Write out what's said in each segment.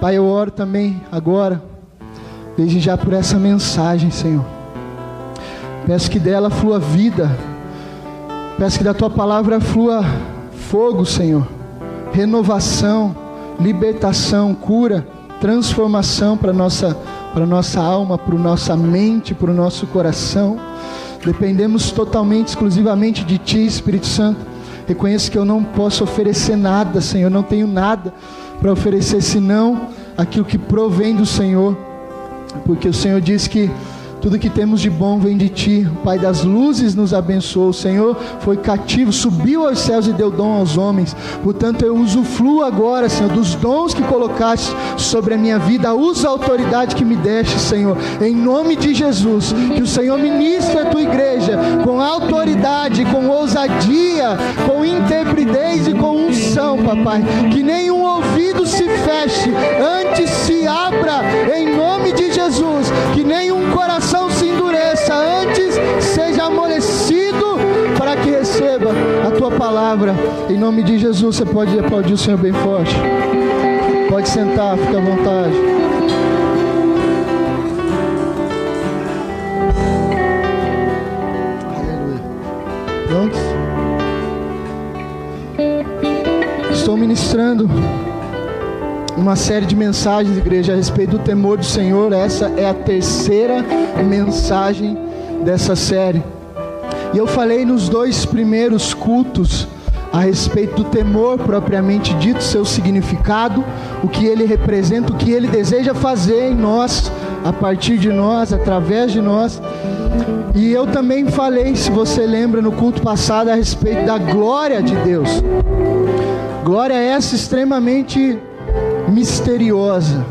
Pai, eu oro também agora, desde já por essa mensagem, Senhor. Peço que dela flua vida, peço que da tua palavra flua fogo, Senhor, renovação, libertação, cura, transformação para nossa para nossa alma, para nossa mente, para o nosso coração. Dependemos totalmente, exclusivamente de Ti, Espírito Santo. Reconheço que eu não posso oferecer nada, Senhor, não tenho nada para oferecer senão aquilo que provém do Senhor, porque o Senhor diz que tudo que temos de bom vem de ti. O Pai das luzes nos abençoou. O Senhor foi cativo, subiu aos céus e deu dom aos homens. Portanto, eu usufruo agora, Senhor, dos dons que colocaste sobre a minha vida. Usa a autoridade que me deste, Senhor. Em nome de Jesus, que o Senhor ministre a tua igreja com autoridade, com ousadia, com intrepidez e com unção, papai. Que nenhum ouvido feche, antes se abra em nome de Jesus. Que nenhum coração se endureça, antes seja amolecido para que receba a tua palavra. Em nome de Jesus, você pode aplaudir o Senhor bem forte. Pode sentar, fica à vontade. Aleluia. Prontos? Estou ministrando uma série de mensagens, igreja, a respeito do temor do Senhor. Essa é a terceira mensagem dessa série. E eu falei nos dois primeiros cultos a respeito do temor propriamente dito, seu significado, o que ele representa, o que ele deseja fazer em nós, a partir de nós, através de nós. E eu também falei, se você lembra, no culto passado, a respeito da glória de Deus. Glória essa extremamente misteriosa,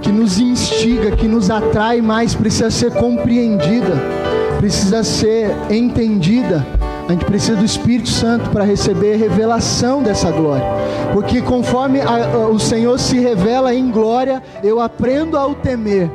que nos instiga, que nos atrai mais, precisa ser compreendida, precisa ser entendida. A gente precisa do Espírito Santo para receber revelação dessa glória. Porque conforme a, o Senhor se revela em glória, eu aprendo a o temer.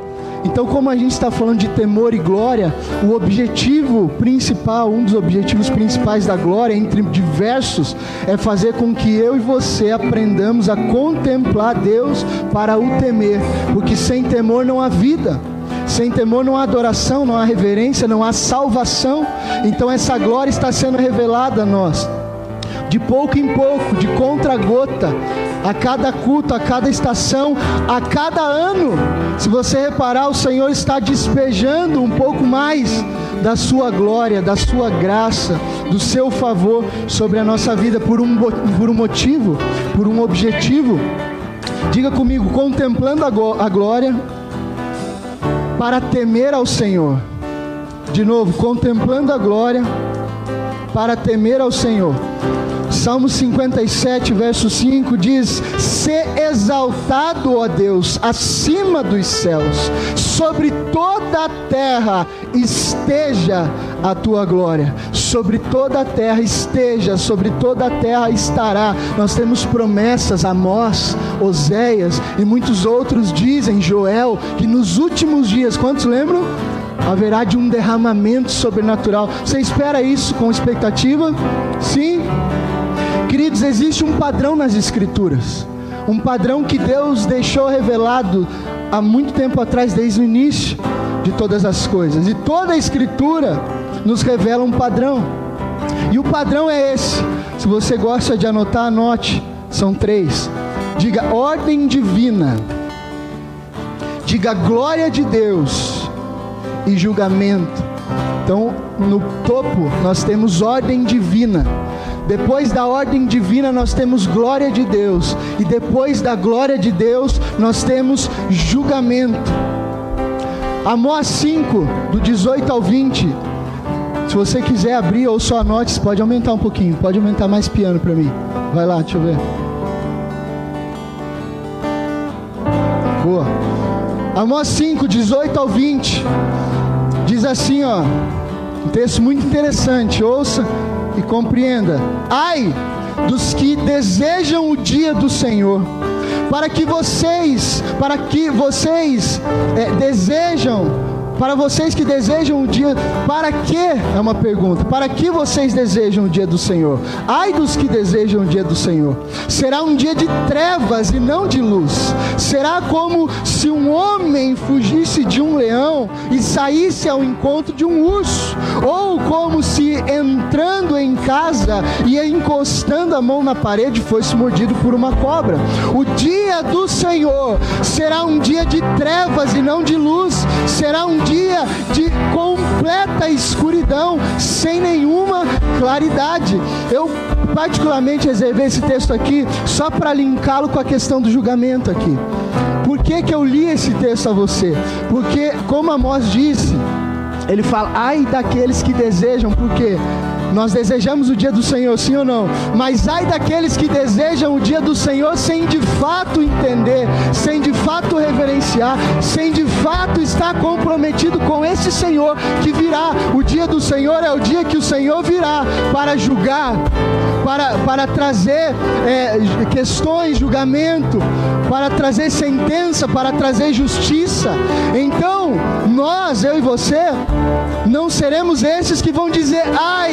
Então, como a gente está falando de temor e glória, o objetivo principal, um dos objetivos principais da glória, entre diversos, é fazer com que eu e você aprendamos a contemplar Deus para o temer, porque sem temor não há vida. Sem temor não há adoração, não há reverência, não há salvação. Então essa glória está sendo revelada a nós. De pouco em pouco, de contra-gota, a cada culto, a cada estação, a cada ano. Se você reparar, o Senhor está despejando um pouco mais da sua glória, da sua graça, do seu favor sobre a nossa vida por um, por um motivo, por um objetivo. Diga comigo, contemplando a glória para temer ao Senhor. De novo, contemplando a glória para temer ao Senhor. Salmo 57, verso 5 diz: Se exaltado, ó Deus, acima dos céus, sobre toda a terra esteja a tua glória. Sobre toda a terra esteja, sobre toda a terra estará. Nós temos promessas, Amós, Oséias e muitos outros dizem, Joel, que nos últimos dias, quantos lembram? Haverá de um derramamento sobrenatural. Você espera isso com expectativa? Sim? Queridos, existe um padrão nas Escrituras, um padrão que Deus deixou revelado há muito tempo atrás, desde o início de todas as coisas, e toda a Escritura nos revela um padrão, e o padrão é esse. Se você gosta de anotar, anote, são três. Diga ordem divina, diga glória de Deus e julgamento. Então, no topo, nós temos ordem divina depois da ordem divina, nós temos glória de Deus. E depois da glória de Deus, nós temos julgamento. Amós 5, do 18 ao 20. Se você quiser abrir ou só anote, pode aumentar um pouquinho. Pode aumentar mais piano para mim. Vai lá, deixa eu ver. Boa. Amós 5, 18 ao 20. Diz assim, ó. Um texto muito interessante. Ouça e compreenda: ai dos que desejam o dia do Senhor, para que vocês, para que vocês é, desejam Para vocês que desejam o dia, para que? É uma pergunta. Para que vocês desejam o dia do Senhor? Ai dos que desejam o dia do Senhor. Será um dia de trevas e não de luz. Será como se um homem fugisse de um leão e saísse ao encontro de um urso, ou como se entrando em casa e encostando a mão na parede fosse mordido por uma cobra. O dia do Senhor será um dia de trevas e não de luz. Será um dia de completa escuridão, sem nenhuma claridade. Eu particularmente reservei esse texto aqui só para linká-lo com a questão do julgamento aqui. Por que, que eu li esse texto a você? Porque, como Amós disse, ele fala, ai daqueles que desejam, porque nós desejamos o dia do Senhor, sim ou não? Mas ai daqueles que desejam o dia do Senhor sem de fato entender, sem de fato reverenciar, sem de fato estar comprometido com esse Senhor que virá. O dia do Senhor é o dia que o Senhor virá para julgar, para, para trazer é, questões, julgamento, para trazer sentença, para trazer justiça. Então, nós, eu e você, não seremos esses que vão dizer, ai,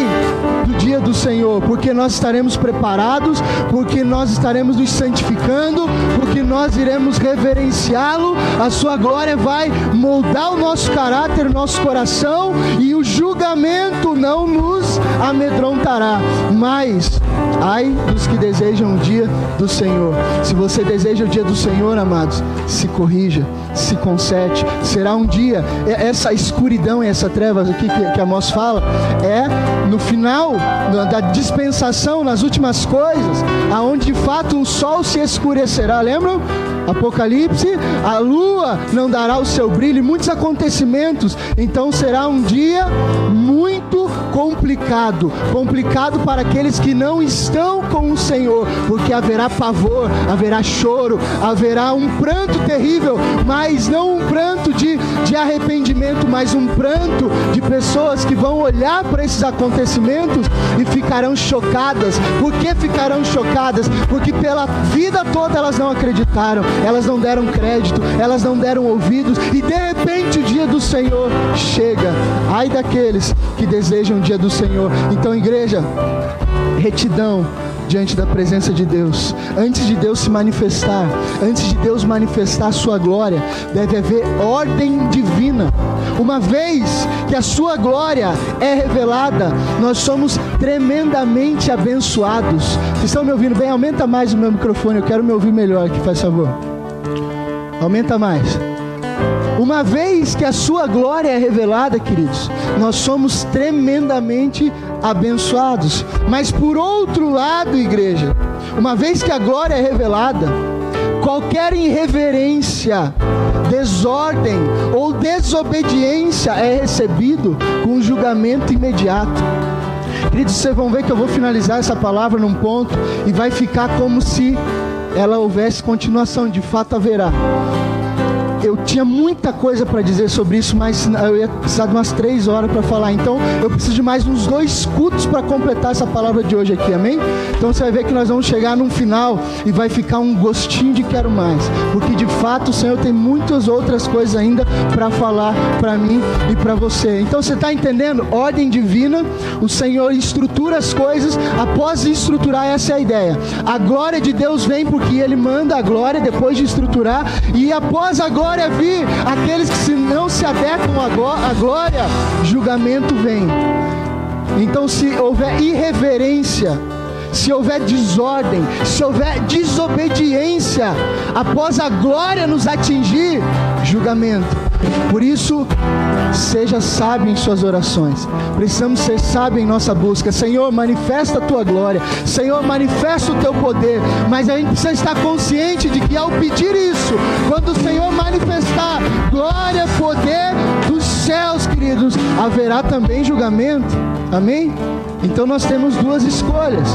do dia do Senhor, porque nós estaremos preparados, porque nós estaremos nos santificando, porque nós iremos reverenciá-lo, a sua glória vai moldar o nosso caráter, o nosso coração, e o julgamento não nos amedrontará. Mas, ai dos que desejam o dia do Senhor. Se você deseja o dia do Senhor, amados, se corrija, se conserte. Será um dia, essa escuridão e essa trevas aqui que, que Amós fala, é no final da dispensação, nas últimas coisas, aonde de fato o sol se escurecerá. Lembram? Apocalipse, a lua não dará o seu brilho, muitos acontecimentos. Então será um dia muito complicado complicado para aqueles que não estão com o Senhor, porque haverá pavor, haverá choro, haverá um pranto terrível, mas não um pranto de, de arrependimento, mas um pranto de pessoas que vão olhar para esses acontecimentos e ficarão chocadas. Por que ficarão chocadas? Porque pela vida toda elas não acreditaram, elas não deram crédito, elas não deram ouvidos, e de repente o dia do Senhor chega. Ai daqueles que desejam o dia do Senhor. Então, igreja, retidão diante da presença de Deus. Antes de Deus se manifestar, antes de Deus manifestar a sua glória, deve haver ordem divina. Uma vez que a sua glória é revelada, nós somos tremendamente abençoados. Vocês estão me ouvindo bem? Aumenta mais o meu microfone, eu quero me ouvir melhor aqui, faz favor. Aumenta mais. Uma vez que a sua glória é revelada, queridos, nós somos tremendamente abençoados. Mas por outro lado, igreja, uma vez que a glória é revelada, qualquer irreverência, desordem ou desobediência é recebido com julgamento imediato. Queridos, vocês vão ver que eu vou finalizar essa palavra num ponto e vai ficar como se ela houvesse continuação, de fato haverá eu tinha muita coisa para dizer sobre isso, mas eu ia precisar de umas três horas para falar. Então eu preciso de mais uns dois cultos para completar essa palavra de hoje aqui, amém? Então você vai ver que nós vamos chegar num final e vai ficar um gostinho de quero mais, porque de fato o Senhor tem muitas outras coisas ainda para falar para mim e para você. Então você está entendendo? Ordem divina, o Senhor estrutura as coisas, após estruturar, essa é a ideia. A glória de Deus vem porque Ele manda a glória depois de estruturar, e após a glória glória vir, aqueles que se não se adequam à glória, julgamento vem. Então, se houver irreverência, se houver desordem, se houver desobediência, após a glória nos atingir, julgamento. Por isso, seja sábio em suas orações. Precisamos ser sábios em nossa busca. Senhor, manifesta a tua glória. Senhor, manifesta o teu poder. Mas a gente precisa estar consciente de que ao pedir isso, quando o Senhor manifestar glória, poder dos céus, queridos, haverá também julgamento. Amém? Então nós temos duas escolhas.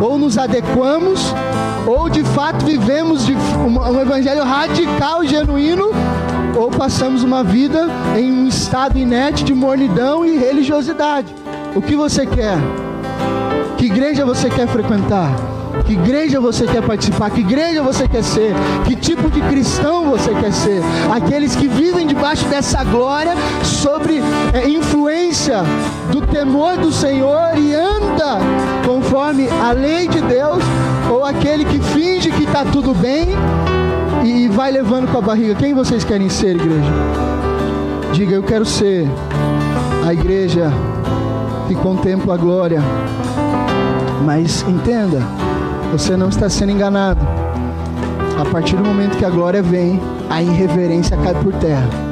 Ou nos adequamos, ou de fato vivemos de um evangelho radical, genuíno, ou passamos uma vida em um estado inerte de mornidão e religiosidade. O que você quer? Que igreja você quer frequentar? Que igreja você quer participar? Que igreja você quer ser? Que tipo de cristão você quer ser? Aqueles que vivem debaixo dessa glória, sobre é, influência do temor do Senhor e anda conforme a lei de Deus, ou aquele que finge que está tudo bem e vai levando com a barriga. Quem vocês querem ser, igreja? Diga, eu quero ser a igreja que contempla a glória. Mas entenda, você não está sendo enganado. A partir do momento que a glória vem, a irreverência cai por terra.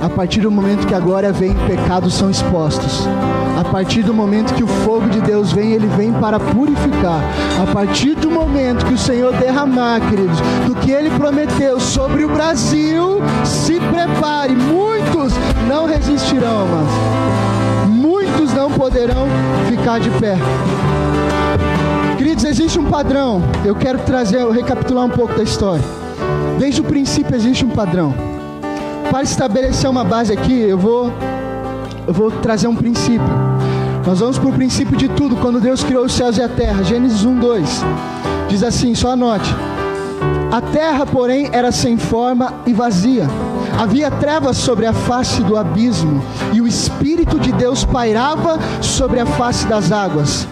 A partir do momento que a glória vem, pecados são expostos. A partir do momento que o fogo de Deus vem, ele vem para purificar. A partir do momento que o Senhor derramar, queridos, do que ele prometeu sobre o Brasil, se prepare. Muitos não resistirão, mas muitos não poderão ficar de pé. Queridos, existe um padrão. Eu quero trazer, recapitular um pouco da história. Desde o princípio existe um padrão. Para estabelecer uma base aqui, eu vou eu vou trazer um princípio. Nós vamos para o princípio de tudo, quando Deus criou os céus e a terra. Gênesis 1, 2. Diz assim, só anote. A terra, porém, era sem forma e vazia. Havia trevas sobre a face do abismo, e o Espírito de Deus pairava sobre a face das águas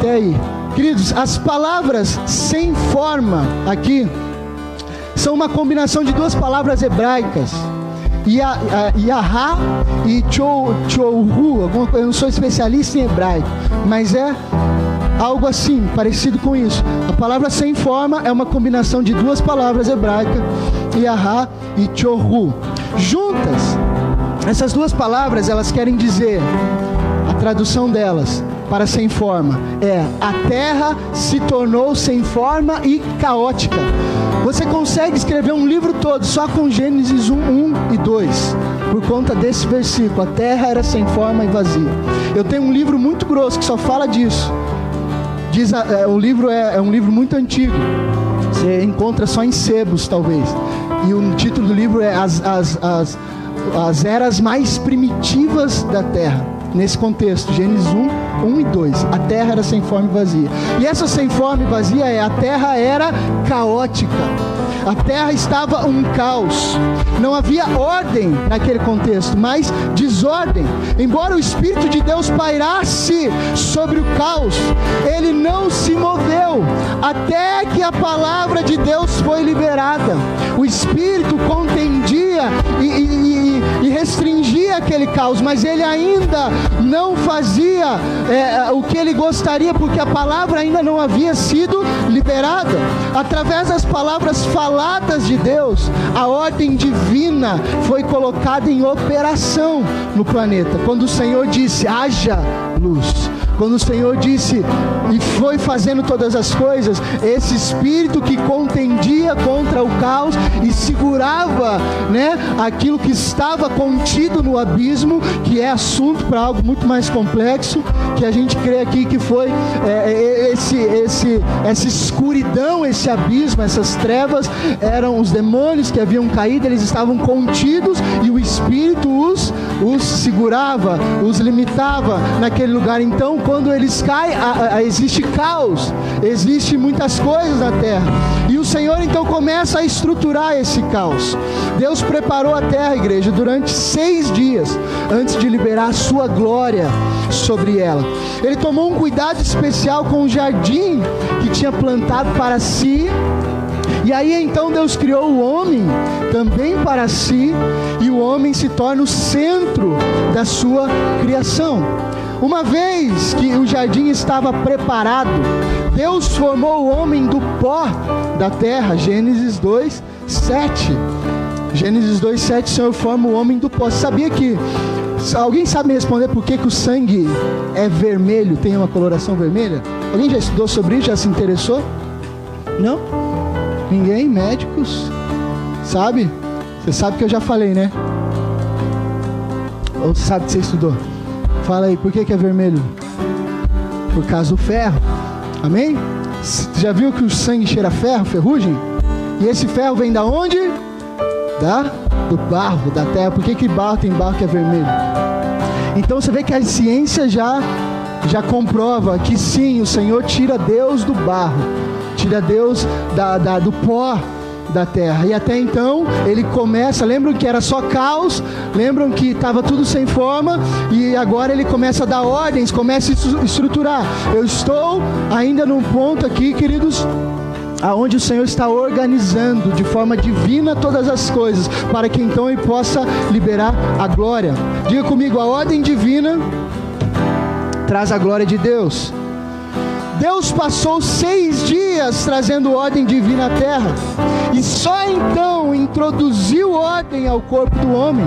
até aí. Queridos, as palavras sem forma aqui são uma combinação de duas palavras hebraicas. Yahá e Chohu, eu não sou especialista em hebraico, mas é algo assim, parecido com isso. A palavra sem forma é uma combinação de duas palavras hebraicas, Yahá e Chohu. Juntas, essas duas palavras, elas querem dizer, a tradução delas, para sem forma. É, a terra se tornou sem forma e caótica. Você consegue escrever um livro todo só com Gênesis 1, 1 e 2, por conta desse versículo. A terra era sem forma e vazia. Eu tenho um livro muito grosso que só fala disso. Diz, é, o livro é, é um livro muito antigo. Você encontra só em sebos, talvez. E o título do livro é As, as, as, as Eras Mais Primitivas da Terra nesse contexto, Gênesis 1, 1 e 2. A terra era sem forma e vazia. E essa sem forma e vazia é a terra era caótica. A terra estava um caos. Não havia ordem naquele contexto, mas desordem. Embora o Espírito de Deus pairasse sobre o caos, ele não se moveu até que a palavra de Deus foi liberada. O Espírito contendia e, e, restringia aquele caos, mas ele ainda não fazia é, o que ele gostaria, porque a palavra ainda não havia sido liberada. Através das palavras faladas de Deus, a ordem divina foi colocada em operação no planeta. Quando o Senhor disse: haja luz. Quando o Senhor disse e foi fazendo todas as coisas, esse espírito que contendia contra o caos e segurava, né, aquilo que estava contido no abismo, que é assunto para algo muito mais complexo, que a gente crê aqui que foi é, é, esse, esse, essa escuridão, esse abismo, essas trevas, eram os demônios que haviam caído, eles estavam contidos e o Espírito os, os segurava, os limitava naquele lugar. Então, quando eles caem, a, a, existe caos, existe muitas coisas na terra. E o Senhor então começa a estruturar esse caos. Deus preparou a terra, igreja, durante seis dias antes de liberar a sua glória sobre ela. Ele tomou um cuidado especial com o jardim que tinha plantado para si. E aí então Deus criou o homem também para si, o homem se torna o centro da sua criação. Uma vez que o jardim estava preparado, Deus formou o homem do pó da terra. Gênesis 2, 7. Gênesis 2, 7, o Senhor forma o homem do pó. Sabia que. Alguém sabe me responder por que, que o sangue é vermelho, tem uma coloração vermelha? Alguém já estudou sobre isso? Já se interessou? Não? Ninguém? Médicos? Sabe? Você sabe que eu já falei, né? Ou sabe que você estudou? Fala aí, por que, que é vermelho? Por causa do ferro. Amém? Já viu que o sangue cheira ferro, ferrugem? E esse ferro vem da onde? Da do barro, da terra. Por que, que barro tem barro que é vermelho? Então você vê que a ciência já já comprova que sim, o Senhor tira Deus do barro, tira Deus da, da do pó da terra. E até então ele começa, lembram que era só caos, lembram que estava tudo sem forma, e agora ele começa a dar ordens, começa a estruturar. Eu estou ainda num ponto aqui, queridos, aonde o Senhor está organizando de forma divina todas as coisas, para que então ele possa liberar a glória. Diga comigo, a ordem divina traz a glória de Deus. Deus passou seis dias trazendo ordem divina à terra, e só então introduziu ordem ao corpo do homem.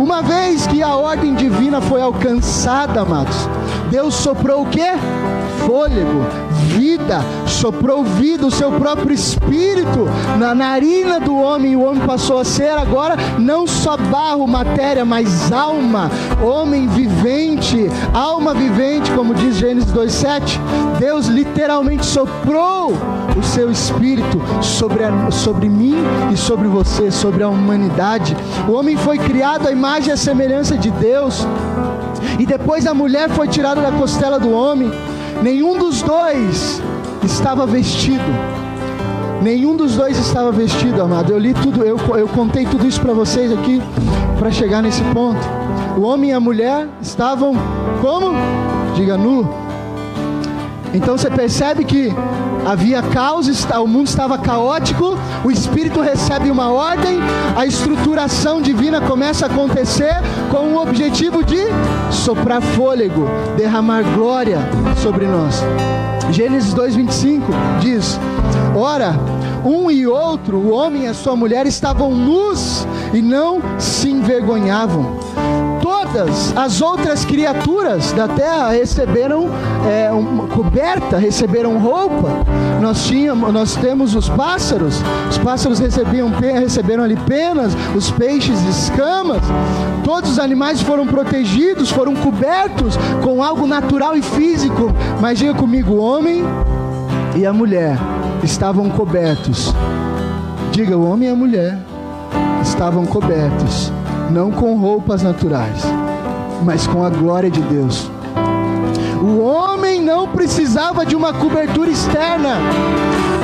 Uma vez que a ordem divina foi alcançada, amados, Deus soprou o que? Fôlego, vida, soprou vida, o seu próprio espírito na narina do homem, e o homem passou a ser agora não só barro, matéria, mas alma, homem vivente, alma vivente, como diz Gênesis 2:7. Deus literalmente soprou o seu espírito sobre, a, sobre mim e sobre você, sobre a humanidade. O homem foi criado à imagem e à semelhança de Deus. E depois a mulher foi tirada da costela do homem. Nenhum dos dois estava vestido. Nenhum dos dois estava vestido, amado. Eu li tudo, eu, eu contei tudo isso para vocês aqui, para chegar nesse ponto. O homem e a mulher estavam como? Diga nu. Então você percebe que havia caos, o mundo estava caótico, o Espírito recebe uma ordem, a estruturação divina começa a acontecer com o objetivo de soprar fôlego, derramar glória sobre nós. Gênesis 2:25 diz: Ora, um e outro, o homem e a sua mulher, estavam nus e não se envergonhavam. Todas as outras criaturas da terra receberam é, uma coberta, receberam roupa. Nós tínhamos, nós temos os pássaros. Os pássaros recebiam, receberam ali penas, os peixes escamas. Todos os animais foram protegidos, foram cobertos com algo natural e físico. Mas diga comigo, o homem e a mulher estavam cobertos. Diga, o homem e a mulher estavam cobertos, não com roupas naturais, mas com a glória de Deus. O homem não precisava de uma cobertura externa,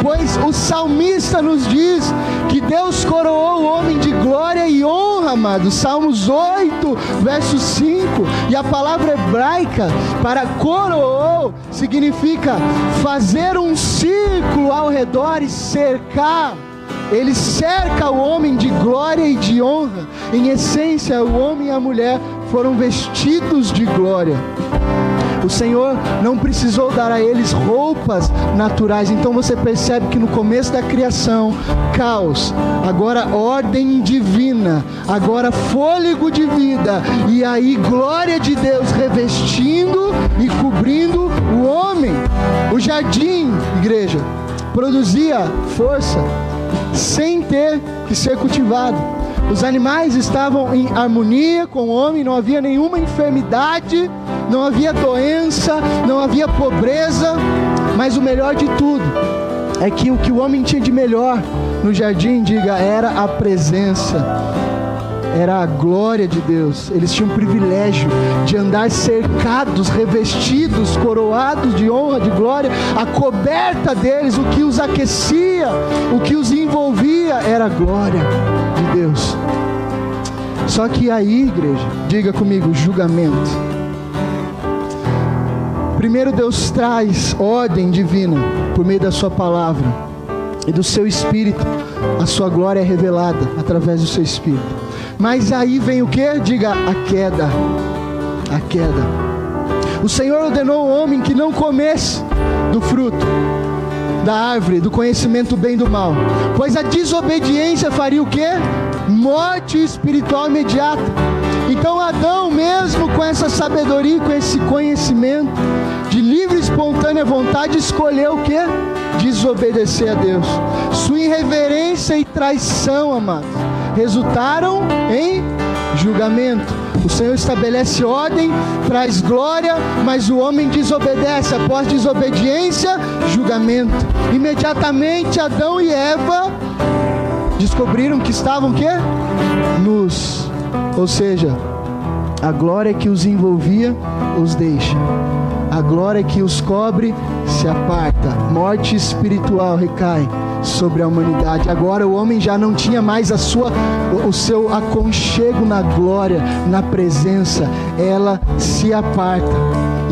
pois o salmista nos diz que Deus coroou o homem de glória e honra, amado. Salmos 8, verso 5. E a palavra hebraica para coroou significa fazer um círculo ao redor e cercar. Ele cerca o homem de glória e de honra. Em essência, o homem e a mulher foram vestidos de glória. O Senhor não precisou dar a eles roupas naturais. Então você percebe que no começo da criação, caos, agora ordem divina, agora fôlego de vida, e aí glória de Deus revestindo e cobrindo o homem. O jardim, igreja, produzia força sem ter que ser cultivado. Os animais estavam em harmonia com o homem, não havia nenhuma enfermidade não havia doença, não havia pobreza, mas o melhor de tudo é que o que o homem tinha de melhor no jardim, diga, era a presença, era a glória de Deus. Eles tinham o privilégio de andar cercados, revestidos, coroados de honra, de glória. A coberta deles, o que os aquecia, o que os envolvia, era a glória de Deus. Só que aí, igreja, diga comigo, julgamento Primeiro Deus traz ordem divina por meio da sua palavra e do seu espírito. A sua glória é revelada através do seu espírito. Mas aí vem o que? Diga a queda. A queda. O Senhor ordenou ao homem que não comesse do fruto da árvore do conhecimento bem do mal, pois a desobediência faria o que? Morte espiritual imediata. Então Adão, mesmo com essa sabedoria, com esse conhecimento, de livre e espontânea vontade, escolheu o que? Desobedecer a Deus. Sua irreverência e traição, amados, resultaram em julgamento. O Senhor estabelece ordem, traz glória, mas o homem desobedece. Após desobediência, julgamento. Imediatamente Adão e Eva descobriram que estavam que? Nus. Ou seja, a glória que os envolvia os deixa. a glória que os cobre se aparta, morte espiritual recai sobre a humanidade. Agora o homem já não tinha mais a sua o seu aconchego na glória, na presença. Ela se aparta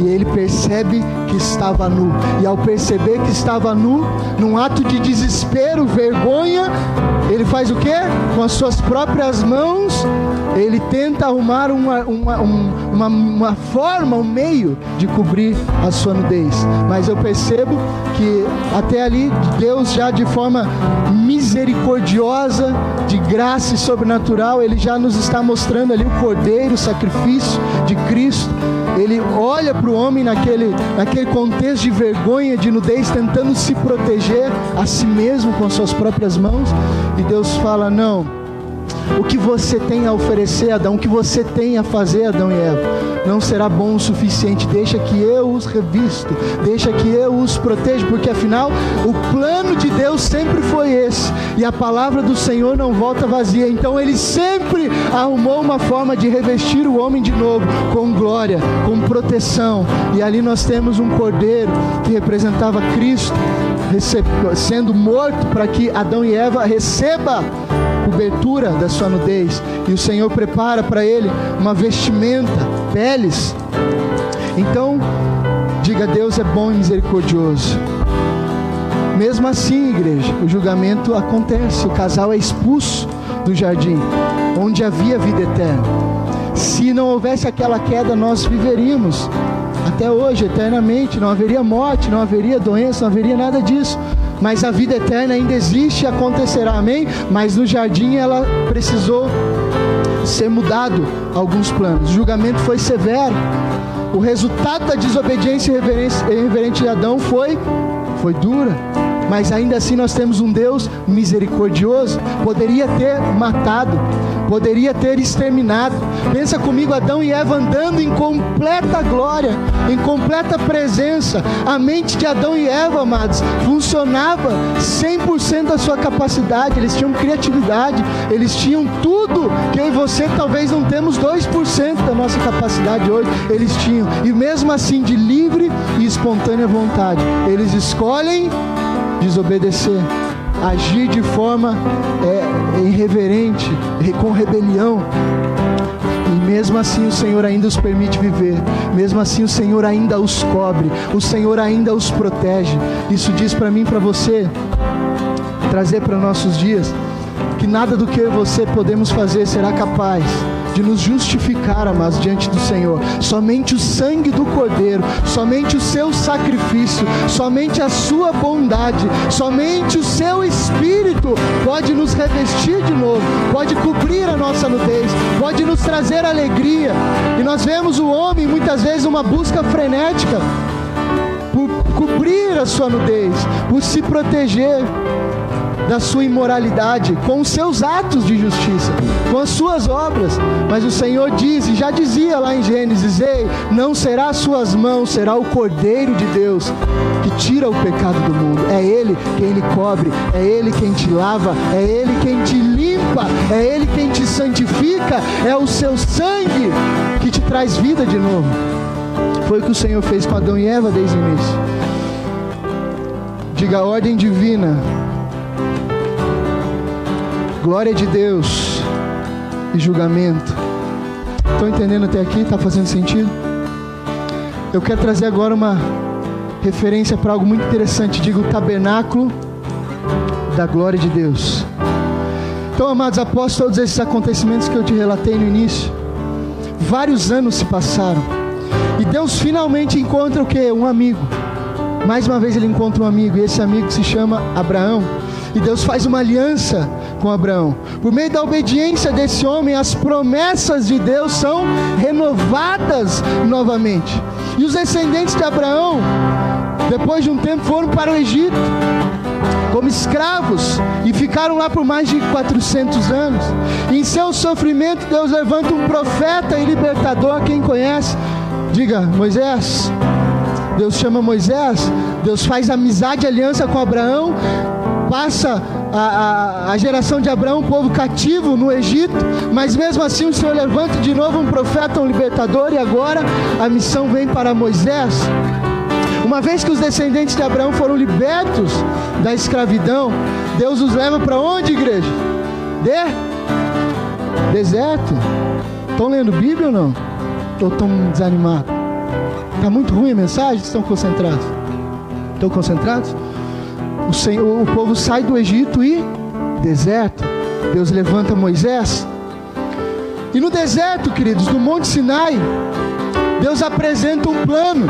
e ele percebe que estava nu. E ao perceber que estava nu, num ato de desespero, vergonha, ele faz o que? Com as suas próprias mãos, ele tenta arrumar uma, uma, uma, uma, forma, um meio de cobrir a sua nudez. Mas eu percebo que até ali Deus já de forma misericordiosa, de graça e sobrenatural, ele já nos está mostrando ali o cordeiro, o sacrifício de Cristo. Ele olha para o homem naquele, naquele contexto de vergonha, de nudez, tentando se proteger a si mesmo com as suas próprias mãos. E Deus fala: Não o que você tem a oferecer, Adão, o que você tem a fazer, Adão e Eva, não será bom o suficiente. Deixa que eu os revisto, deixa que eu os proteja, porque afinal o plano de Deus sempre foi esse, e a palavra do Senhor não volta vazia. Então ele sempre arrumou uma forma de revestir o homem de novo com glória, com proteção. E ali nós temos um cordeiro que representava Cristo sendo morto para que Adão e Eva receba cobertura da sua nudez, e o Senhor prepara para ele uma vestimenta, peles. Então, diga: Deus é bom e misericordioso. Mesmo assim, igreja, o julgamento acontece, o casal é expulso do jardim, onde havia vida eterna. Se não houvesse aquela queda, nós viveríamos até hoje, eternamente, não haveria morte, não haveria doença, não haveria nada disso mas a vida eterna ainda existe e acontecerá, amém? Mas no jardim ela precisou ser mudado alguns planos. O julgamento foi severo. O resultado da desobediência irreverente de Adão foi foi dura mas ainda assim nós temos um Deus misericordioso. Poderia ter matado, poderia ter exterminado. Pensa comigo, Adão e Eva andando em completa glória, em completa presença. A mente de Adão e Eva, amados, funcionava 100% da sua capacidade. Eles tinham criatividade, eles tinham tudo que eu e você talvez não temos 2% da nossa capacidade hoje. Eles tinham, e mesmo assim, de livre e espontânea vontade, eles escolhem desobedecer, agir de forma é, irreverente, com rebelião. E mesmo assim o Senhor ainda os permite viver, mesmo assim o Senhor ainda os cobre, o Senhor ainda os protege. Isso diz para mim, para você, trazer para nossos dias, que nada do que você podemos fazer será capaz de nos justificar, amados, diante do Senhor. Somente o sangue do Cordeiro, somente o seu sacrifício, somente a sua bondade, somente o seu Espírito pode nos revestir de novo, pode cobrir a nossa nudez, pode nos trazer alegria. E nós vemos o homem muitas vezes uma busca frenética por cobrir a sua nudez, por se proteger da sua imoralidade, com os seus atos de justiça, com as suas obras. Mas o Senhor diz, e já dizia lá em Gênesis: Ei, não será as suas mãos, será o Cordeiro de Deus que tira o pecado do mundo. É Ele quem lhe cobre, é Ele quem te lava, é Ele quem te limpa, é Ele quem te santifica, é o seu sangue que te traz vida de novo. Foi o que o Senhor fez com Adão e Eva desde o início. Diga a ordem divina glória de Deus e julgamento. Estão entendendo até aqui? Está fazendo sentido? Eu quero trazer agora uma referência para algo muito interessante. Digo, o tabernáculo da glória de Deus. Então, amados, após todos esses acontecimentos que eu te relatei no início, vários anos se passaram. E Deus finalmente encontra o que? Um amigo. Mais uma vez ele encontra um amigo, e esse amigo se chama Abraão. E Deus faz uma aliança com Abraão. Por meio da obediência desse homem, as promessas de Deus são renovadas novamente. E os descendentes de Abraão, depois de um tempo, foram para o Egito como escravos e ficaram lá por mais de 400 anos. E em seu sofrimento, Deus levanta um profeta e libertador, quem conhece, diga Moisés. Deus chama Moisés, Deus faz amizade e aliança com Abraão, passa a, a, a, geração de Abraão, povo cativo no Egito, mas mesmo assim o Senhor levanta de novo um profeta, um libertador, e agora a missão vem para Moisés. Uma vez que os descendentes de Abraão foram libertos da escravidão, Deus os leva para onde, igreja? De deserto. Estão lendo Bíblia ou não? Ou estão desanimados? Está muito ruim a mensagem? Estão concentrados? Estão concentrados? O, Senhor, o povo sai do Egito e deserto. Deus levanta Moisés. E no deserto, queridos, no Monte Sinai, Deus apresenta um plano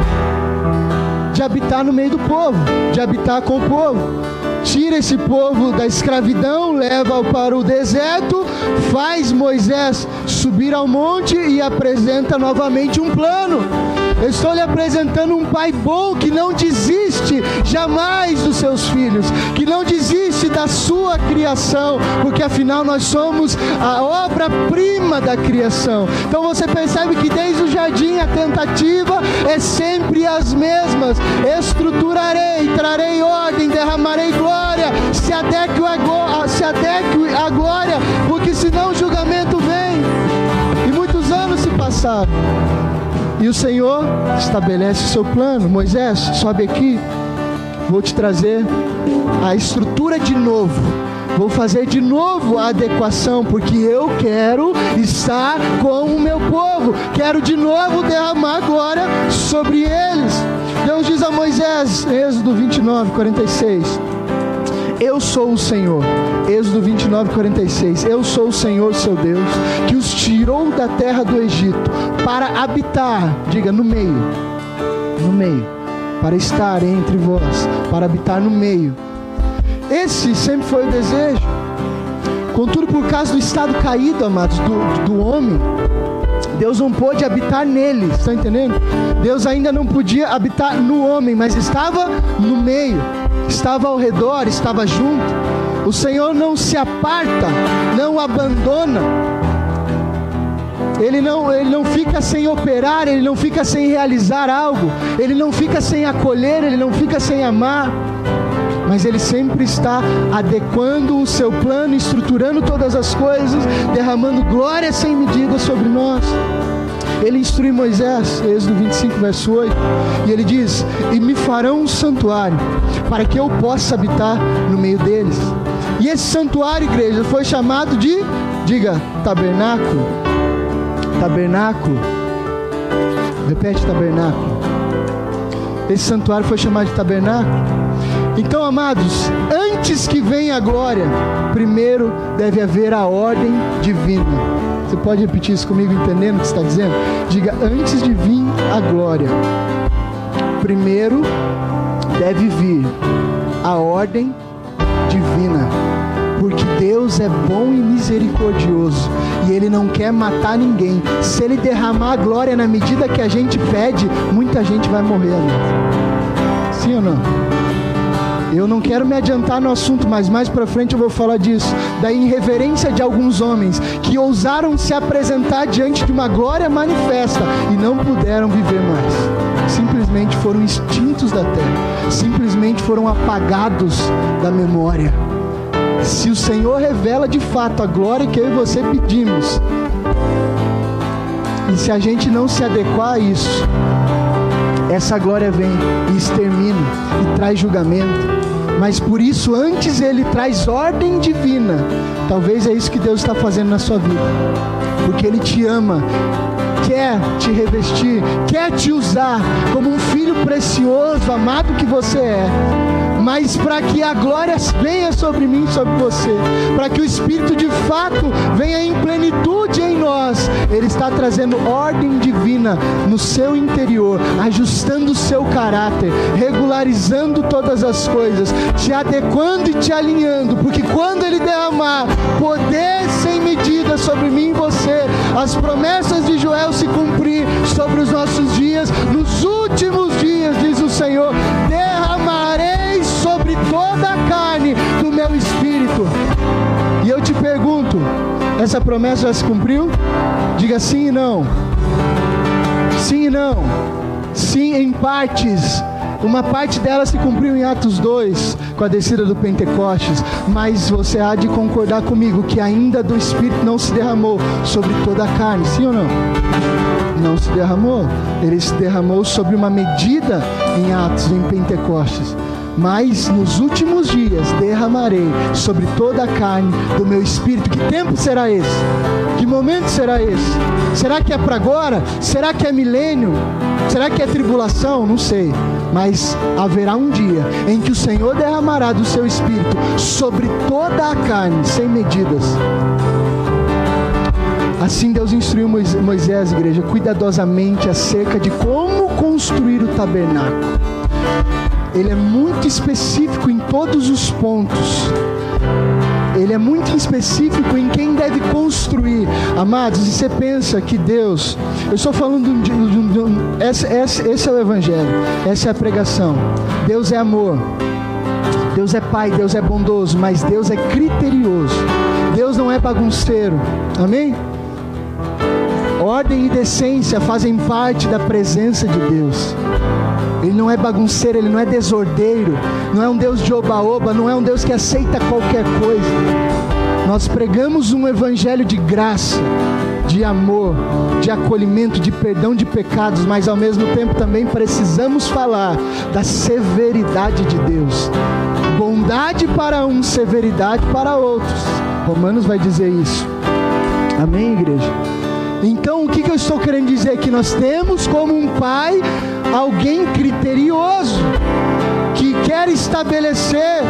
de habitar no meio do povo, de habitar com o povo. Tira esse povo da escravidão, leva-o para o deserto, faz Moisés subir ao monte e apresenta novamente um plano eu estou lhe apresentando um pai bom que não desiste jamais dos seus filhos, que não desiste da sua criação, porque afinal nós somos a obra-prima da criação. Então você percebe que desde o jardim a tentativa é sempre as mesmas: estruturarei, trarei ordem, derramarei glória, se adeque a, se a glória, porque senão o julgamento vem. E muitos anos se passaram. E o Senhor estabelece o seu plano. Moisés, sobe aqui. Vou te trazer a estrutura de novo. Vou fazer de novo a adequação, porque eu quero estar com o meu povo. Quero de novo derramar glória sobre eles. Deus diz a Moisés, Êxodo 29, 46. Eu sou o Senhor. Êxodo 29, 46. Eu sou o Senhor, seu Deus, que os tirou da terra do Egito para habitar, diga, no meio. No meio. Para estar entre vós, para habitar no meio. Esse sempre foi o desejo. Contudo, por causa do estado caído, amados, do, do homem, Deus não pôde habitar nele, está entendendo? Deus ainda não podia habitar no homem, mas estava no meio estava ao redor, estava junto. O Senhor não se aparta, não abandona. Ele não, ele não fica sem operar, ele não fica sem realizar algo, ele não fica sem acolher, ele não fica sem amar, mas ele sempre está adequando o seu plano, estruturando todas as coisas, derramando glória sem medida sobre nós. Ele instrui Moisés, Êxodo 25, verso 8, e ele diz: E me farão um santuário, para que eu possa habitar no meio deles. E esse santuário, igreja, foi chamado de, diga, tabernáculo. Tabernáculo. Repete tabernáculo. Esse santuário foi chamado de tabernáculo. Então, amados, antes que venha a glória, primeiro deve haver a ordem divina. Você pode repetir isso comigo, entendendo o que está dizendo? Diga: antes de vir a glória, primeiro deve vir a ordem divina. Porque Deus é bom e misericordioso e Ele não quer matar ninguém. Se Ele derramar a glória na medida que a gente pede, muita gente vai morrer. Sim ou não? Eu não quero me adiantar no assunto, mas mais para frente eu vou falar disso, da irreverência de alguns homens que ousaram se apresentar diante de uma glória manifesta e não puderam viver mais. Simplesmente foram extintos da terra, simplesmente foram apagados da memória. Se o Senhor revela de fato a glória que eu e você pedimos, e se a gente não se adequar a isso, essa glória vem e extermina e traz julgamento. Mas por isso antes ele traz ordem divina. Talvez é isso que Deus está fazendo na sua vida, porque Ele te ama, quer te revestir, quer te usar como um filho precioso, amado que você é mas para que a glória venha sobre mim, sobre você, para que o Espírito de fato venha em plenitude em nós, Ele está trazendo ordem divina no seu interior, ajustando o seu caráter, regularizando todas as coisas, te adequando e te alinhando, porque quando Ele derramar poder sem medida sobre mim e você, as promessas de Joel se cumprir sobre os nossos dias, essa promessa já se cumpriu? Diga sim e não. Sim e não. Sim em partes. Uma parte dela se cumpriu em Atos 2, com a descida do Pentecostes, mas você há de concordar comigo que ainda do Espírito não se derramou sobre toda a carne, sim ou não? Não se derramou, ele se derramou sobre uma medida em Atos, em Pentecostes. Mas nos últimos dias derramarei sobre toda a carne do meu espírito. Que tempo será esse? Que momento será esse? Será que é para agora? Será que é milênio? Será que é tribulação? Não sei. Mas haverá um dia em que o Senhor derramará do seu espírito sobre toda a carne, sem medidas. Assim Deus instruiu Moisés, igreja, cuidadosamente acerca de como construir o tabernáculo. Ele é muito específico em todos os pontos ele é muito específico em quem deve construir. Amados, e você pensa que Deus, eu estou falando de, de esse, esse, esse é o Evangelho, essa é a pregação. Deus é amor, Deus é Pai, Deus é bondoso, mas Deus é criterioso. Deus não é bagunceiro, amém? Ordem e decência fazem parte da presença de Deus. Ele não é bagunceiro, ele não é desordeiro, não é um Deus de oba-oba, não é um Deus que aceita qualquer coisa. Nós pregamos um evangelho de graça, de amor, de acolhimento, de perdão de pecados, mas ao mesmo tempo também precisamos falar da severidade de Deus. Bondade para uns, severidade para outros. Romanos vai dizer isso. Amém, igreja? Então, o que, eu estou querendo dizer? Que nós temos como um pai alguém criterioso que quer estabelecer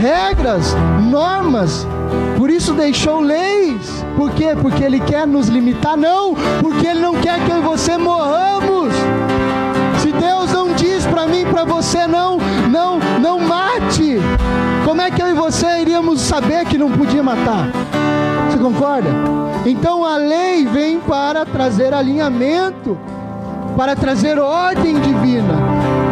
regras, normas. Por isso deixou leis. Por quê? Porque ele quer nos limitar? Não, porque ele não quer que eu e você morramos. Se Deus não diz para mim, para você não, não, não mate. Como é que eu e você iríamos saber que não podia matar? Você concorda? Então a lei vem para trazer alinhamento para trazer ordem divina.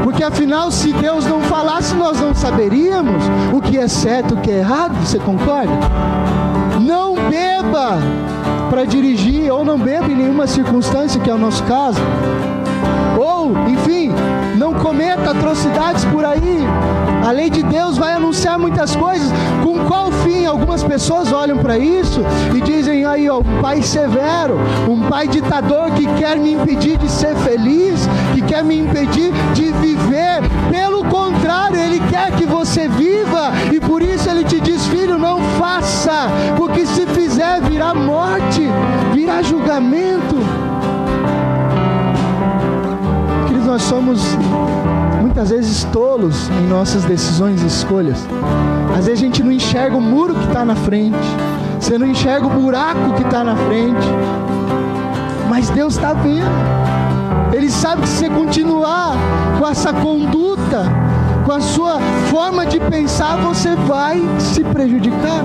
Porque afinal, se Deus não falasse, nós não saberíamos o que é certo, o que é errado. Você concorda? Não beba para dirigir, ou não beba em nenhuma circunstância, que é o nosso caso. Ou, enfim, não cometa atrocidades por aí. A lei de Deus vai anunciar muitas coisas. Com qual fim? Algumas pessoas olham para isso e dizem aí, ó, um pai severo, um pai ditador que quer me impedir de ser feliz, que quer me impedir de viver. Pelo contrário, ele quer que você viva e por isso ele te diz, filho, não faça, porque se fizer virá morte, virá julgamento. nós somos muitas vezes tolos em nossas decisões e escolhas. Às vezes a gente não enxerga o muro que está na frente, você não enxerga o buraco que está na frente, mas Deus está vendo. Ele sabe que se você continuar com essa conduta, com a sua forma de pensar, você vai se prejudicar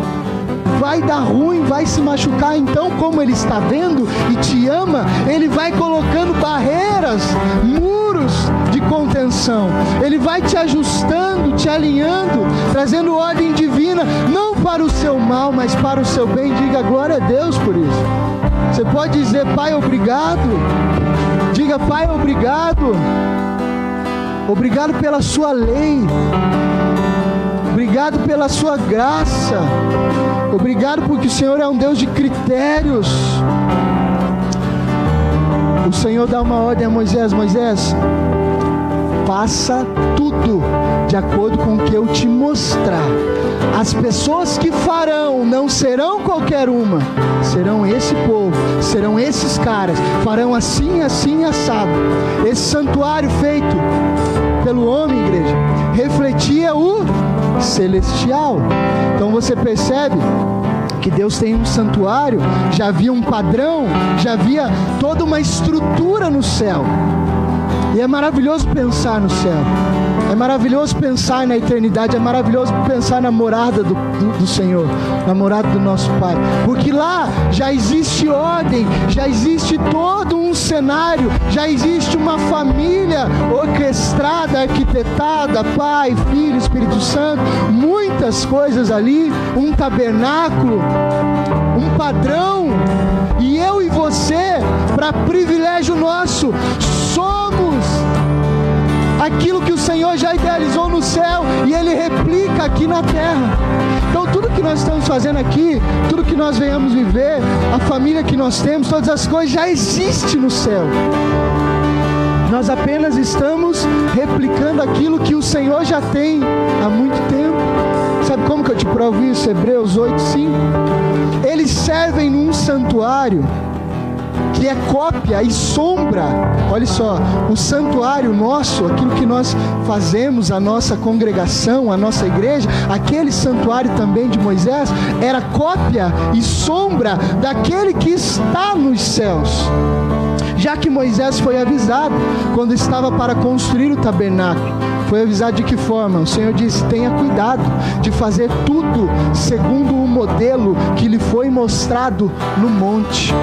vai dar ruim, vai se machucar. Então, como Ele está vendo e te ama, Ele vai colocando barreiras, muros de contenção. Ele vai te ajustando, te alinhando, trazendo ordem divina, não para o seu mal, mas para o seu bem. Diga glória a Deus por isso. Você pode dizer, Pai, obrigado. Diga, Pai, obrigado. Obrigado pela sua lei. Obrigado pela sua graça. Obrigado porque o Senhor é um Deus de critérios. O Senhor dá uma ordem a Moisés: Moisés, faça tudo de acordo com o que eu te mostrar. As pessoas que farão não serão qualquer uma, serão esse povo, serão esses caras, farão assim, assim, assado. Esse santuário feito pelo homem, igreja, refletia o celestial. Então você percebe que Deus tem um santuário, já havia um padrão, já havia toda uma estrutura no céu. E é maravilhoso pensar no céu. É maravilhoso pensar na eternidade, é maravilhoso pensar na morada do, do, do, Senhor, na morada do nosso Pai, porque lá já existe ordem, já existe todo um cenário, já existe uma família orquestrada, arquitetada, Pai, Filho, Espírito Santo, muitas coisas ali, um tabernáculo, um padrão, e eu e você, para privilégio nosso, somos aquilo que o Senhor já idealizou no céu e Ele replica aqui na terra. Então, tudo que nós estamos fazendo aqui, tudo que nós venhamos viver, a família que nós temos, todas as coisas já existe no céu. Nós apenas estamos replicando aquilo que o Senhor já tem há muito tempo. Sabe como que eu te provo isso? Hebreus 8, 5. Eles servem num santuário que é cópia e sombra. Olha só, o santuário nosso, aquilo que nós fazemos, a nossa congregação, a nossa igreja, aquele santuário também de Moisés, era cópia e sombra daquele que está nos céus já que Moisés foi avisado quando estava para construir o tabernáculo. Foi avisado de que forma? O Senhor disse: tenha cuidado de fazer tudo segundo o modelo que lhe foi mostrado no monte.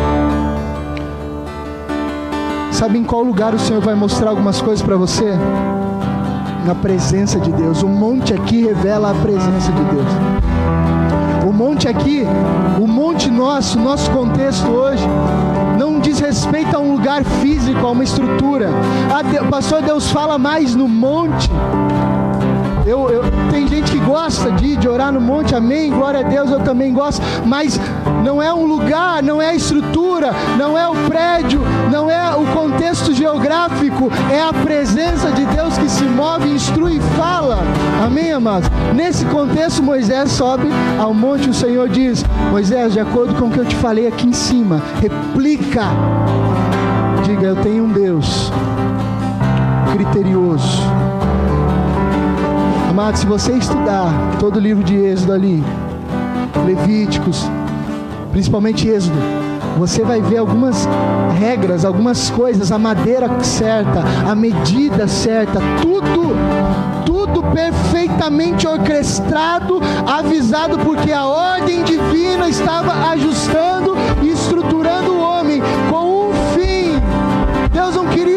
Sabe em qual lugar o Senhor vai mostrar algumas coisas para você? Na presença de Deus. O monte aqui revela a presença de Deus. O monte aqui, o monte nosso, nosso contexto hoje, não diz respeito a um lugar físico, a uma estrutura. Ah, Deus, pastor, Deus fala mais no monte. Eu, eu, tem gente que gosta de, de orar no monte, amém, glória a Deus, eu também gosto, mas não é um lugar, não é a estrutura, não é o prédio, não é o contexto geográfico, é a presença de Deus que se move, instrui e fala, amém, amados? Nesse contexto, Moisés sobe ao monte, o Senhor diz: Moisés, de acordo com o que eu te falei aqui em cima, replica, diga, eu tenho um Deus criterioso Amado, se você estudar todo o livro de Êxodo ali, Levíticos, principalmente Êxodo, você vai ver algumas regras, algumas coisas, a madeira certa, a medida certa, tudo, tudo perfeitamente orquestrado, avisado, porque a ordem divina estava ajustando e estruturando o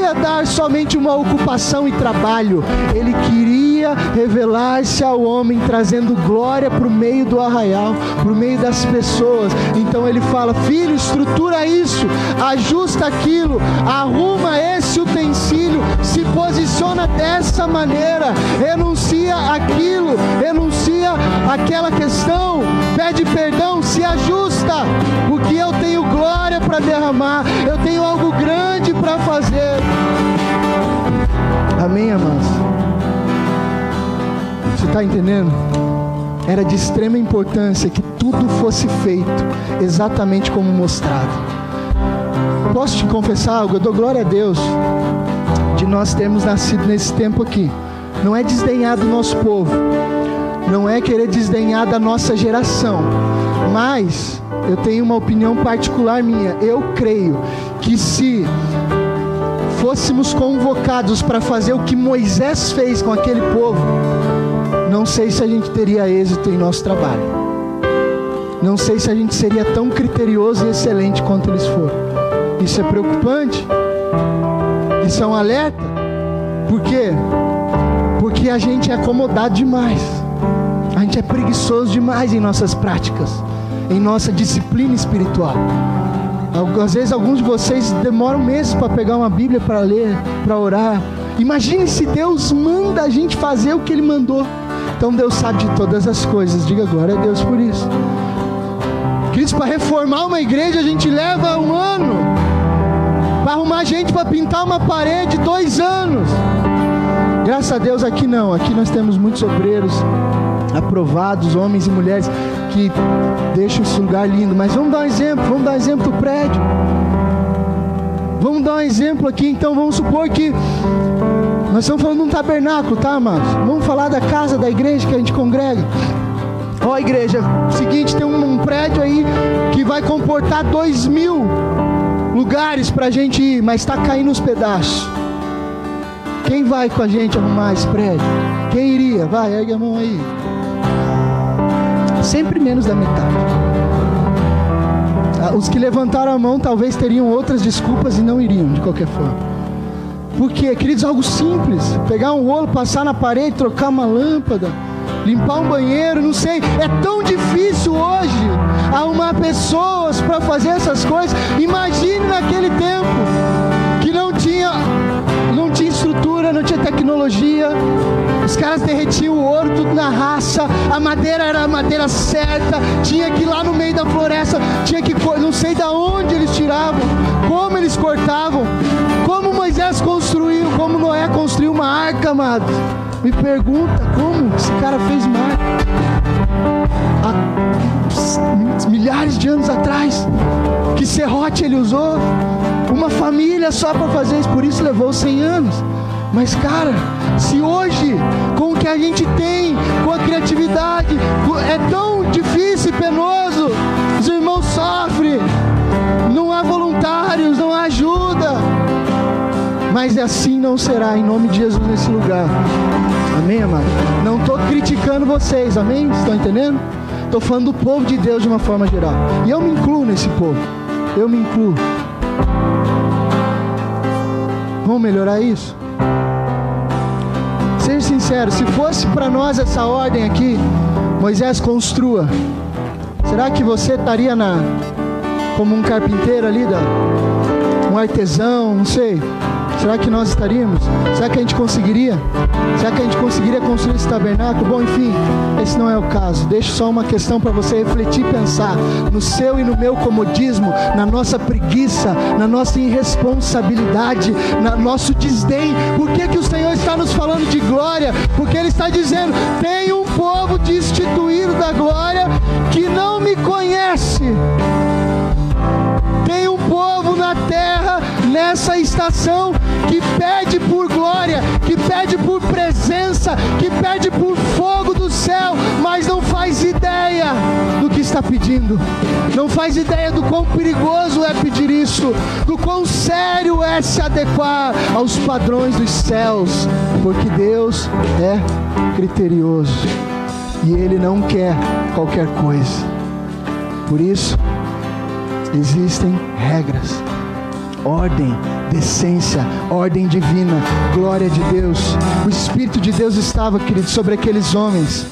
queria dar somente uma ocupação e trabalho, Ele queria revelar-se ao homem, trazendo glória para o meio do arraial, para o meio das pessoas. Então ele fala: Filho, estrutura isso, ajusta aquilo, arruma esse utensílio, se posiciona dessa maneira, renuncia aquilo, renuncia aquela questão, pede perdão, se ajusta, porque eu tenho glória para derramar, eu tenho algo grande para fazer. Amém, amados? Você está entendendo? Era de extrema importância que tudo fosse feito exatamente como mostrado. Posso te confessar algo? Eu dou glória a Deus de nós termos nascido nesse tempo aqui. Não é desdenhar do nosso povo, não é querer desdenhar da nossa geração, mas eu tenho uma opinião particular minha. Eu creio que se fôssemos convocados para fazer o que Moisés fez com aquele povo, não sei se a gente teria êxito em nosso trabalho. Não sei se a gente seria tão criterioso e excelente quanto eles foram. Isso é preocupante. Isso é um alerta. Por quê? Porque a gente é acomodado demais. A gente é preguiçoso demais em nossas práticas, em nossa disciplina espiritual. Às vezes alguns de vocês demoram meses para pegar uma Bíblia para ler, para orar. Imagine se Deus manda a gente fazer o que Ele mandou. Então Deus sabe de todas as coisas. Diga glória a Deus por isso. Cristo, para reformar uma igreja a gente leva um ano. Para arrumar gente para pintar uma parede, dois anos. Graças a Deus aqui não. Aqui nós temos muitos obreiros aprovados, homens e mulheres que deixam esse lugar lindo. Mas vamos dar um exemplo. Vamos dar um exemplo do prédio. Vamos dar um exemplo aqui. Então vamos supor que nós estamos falando de um tabernáculo, tá, amados? Vamos falar da casa da igreja que a gente congrega. Ó, igreja, seguinte, tem um, um prédio aí que vai comportar dois mil lugares para a gente ir, mas está caindo os pedaços. Quem vai com a gente arrumar esse prédio? Quem iria? Vai, ergue a mão aí. Sempre menos da metade. Ah, os que levantaram a mão talvez teriam outras desculpas e não iriam, de qualquer forma. Porque, queridos, algo simples. Pegar um rolo, passar na parede, trocar uma lâmpada, limpar um banheiro, não sei. É tão difícil hoje arrumar pessoas para fazer essas coisas. Imagine naquele tempo que não tinha, não tinha estrutura, não tinha tecnologia. Os caras derretiam o ouro tudo na raça, a madeira era a madeira certa, tinha que ir lá no meio da floresta, tinha que não sei da onde eles tiravam, como eles cortavam, como Moisés construiu, como Noé construiu uma arca, amado. Me pergunta como esse cara fez mar há milhares de anos atrás. Que serrote ele usou? Uma família só para fazer isso, por isso levou 100 anos. Mas, cara, se hoje, com o que a gente tem, com a criatividade, é tão difícil e penoso, os irmãos sofrem, não há voluntários, não há ajuda. Mas assim não será, em nome de Jesus, nesse lugar. Amém, amado? Não estou criticando vocês, amém? Estão entendendo? Estou falando do povo de Deus de uma forma geral. E eu me incluo nesse povo. Eu me incluo. Vamos melhorar isso? Seja sincero, se fosse para nós essa ordem aqui, Moisés construa. Será que você estaria na como um carpinteiro ali da um artesão, não sei. Será que nós estaríamos? Será que a gente conseguiria? Será que a gente conseguiria construir esse tabernáculo? Bom, enfim, esse não é o caso. Deixo só uma questão para você refletir e pensar no seu e no meu comodismo, na nossa preguiça, na nossa irresponsabilidade, no nosso desdém. Por que, que o Senhor está nos falando de glória? Porque Ele está dizendo: tem um povo destituído da glória que não me conhece. Tem um povo na terra, nessa estação, que pede por glória, que pede por presença, que pede por fogo do céu, mas não faz ideia do que está pedindo, não faz ideia do quão perigoso é pedir isso, do quão sério é se adequar aos padrões dos céus, porque Deus é criterioso e Ele não quer qualquer coisa. Por isso, existem regras, ordem, decência, ordem divina, glória de Deus. O Espírito de Deus estava, querido, sobre aqueles homens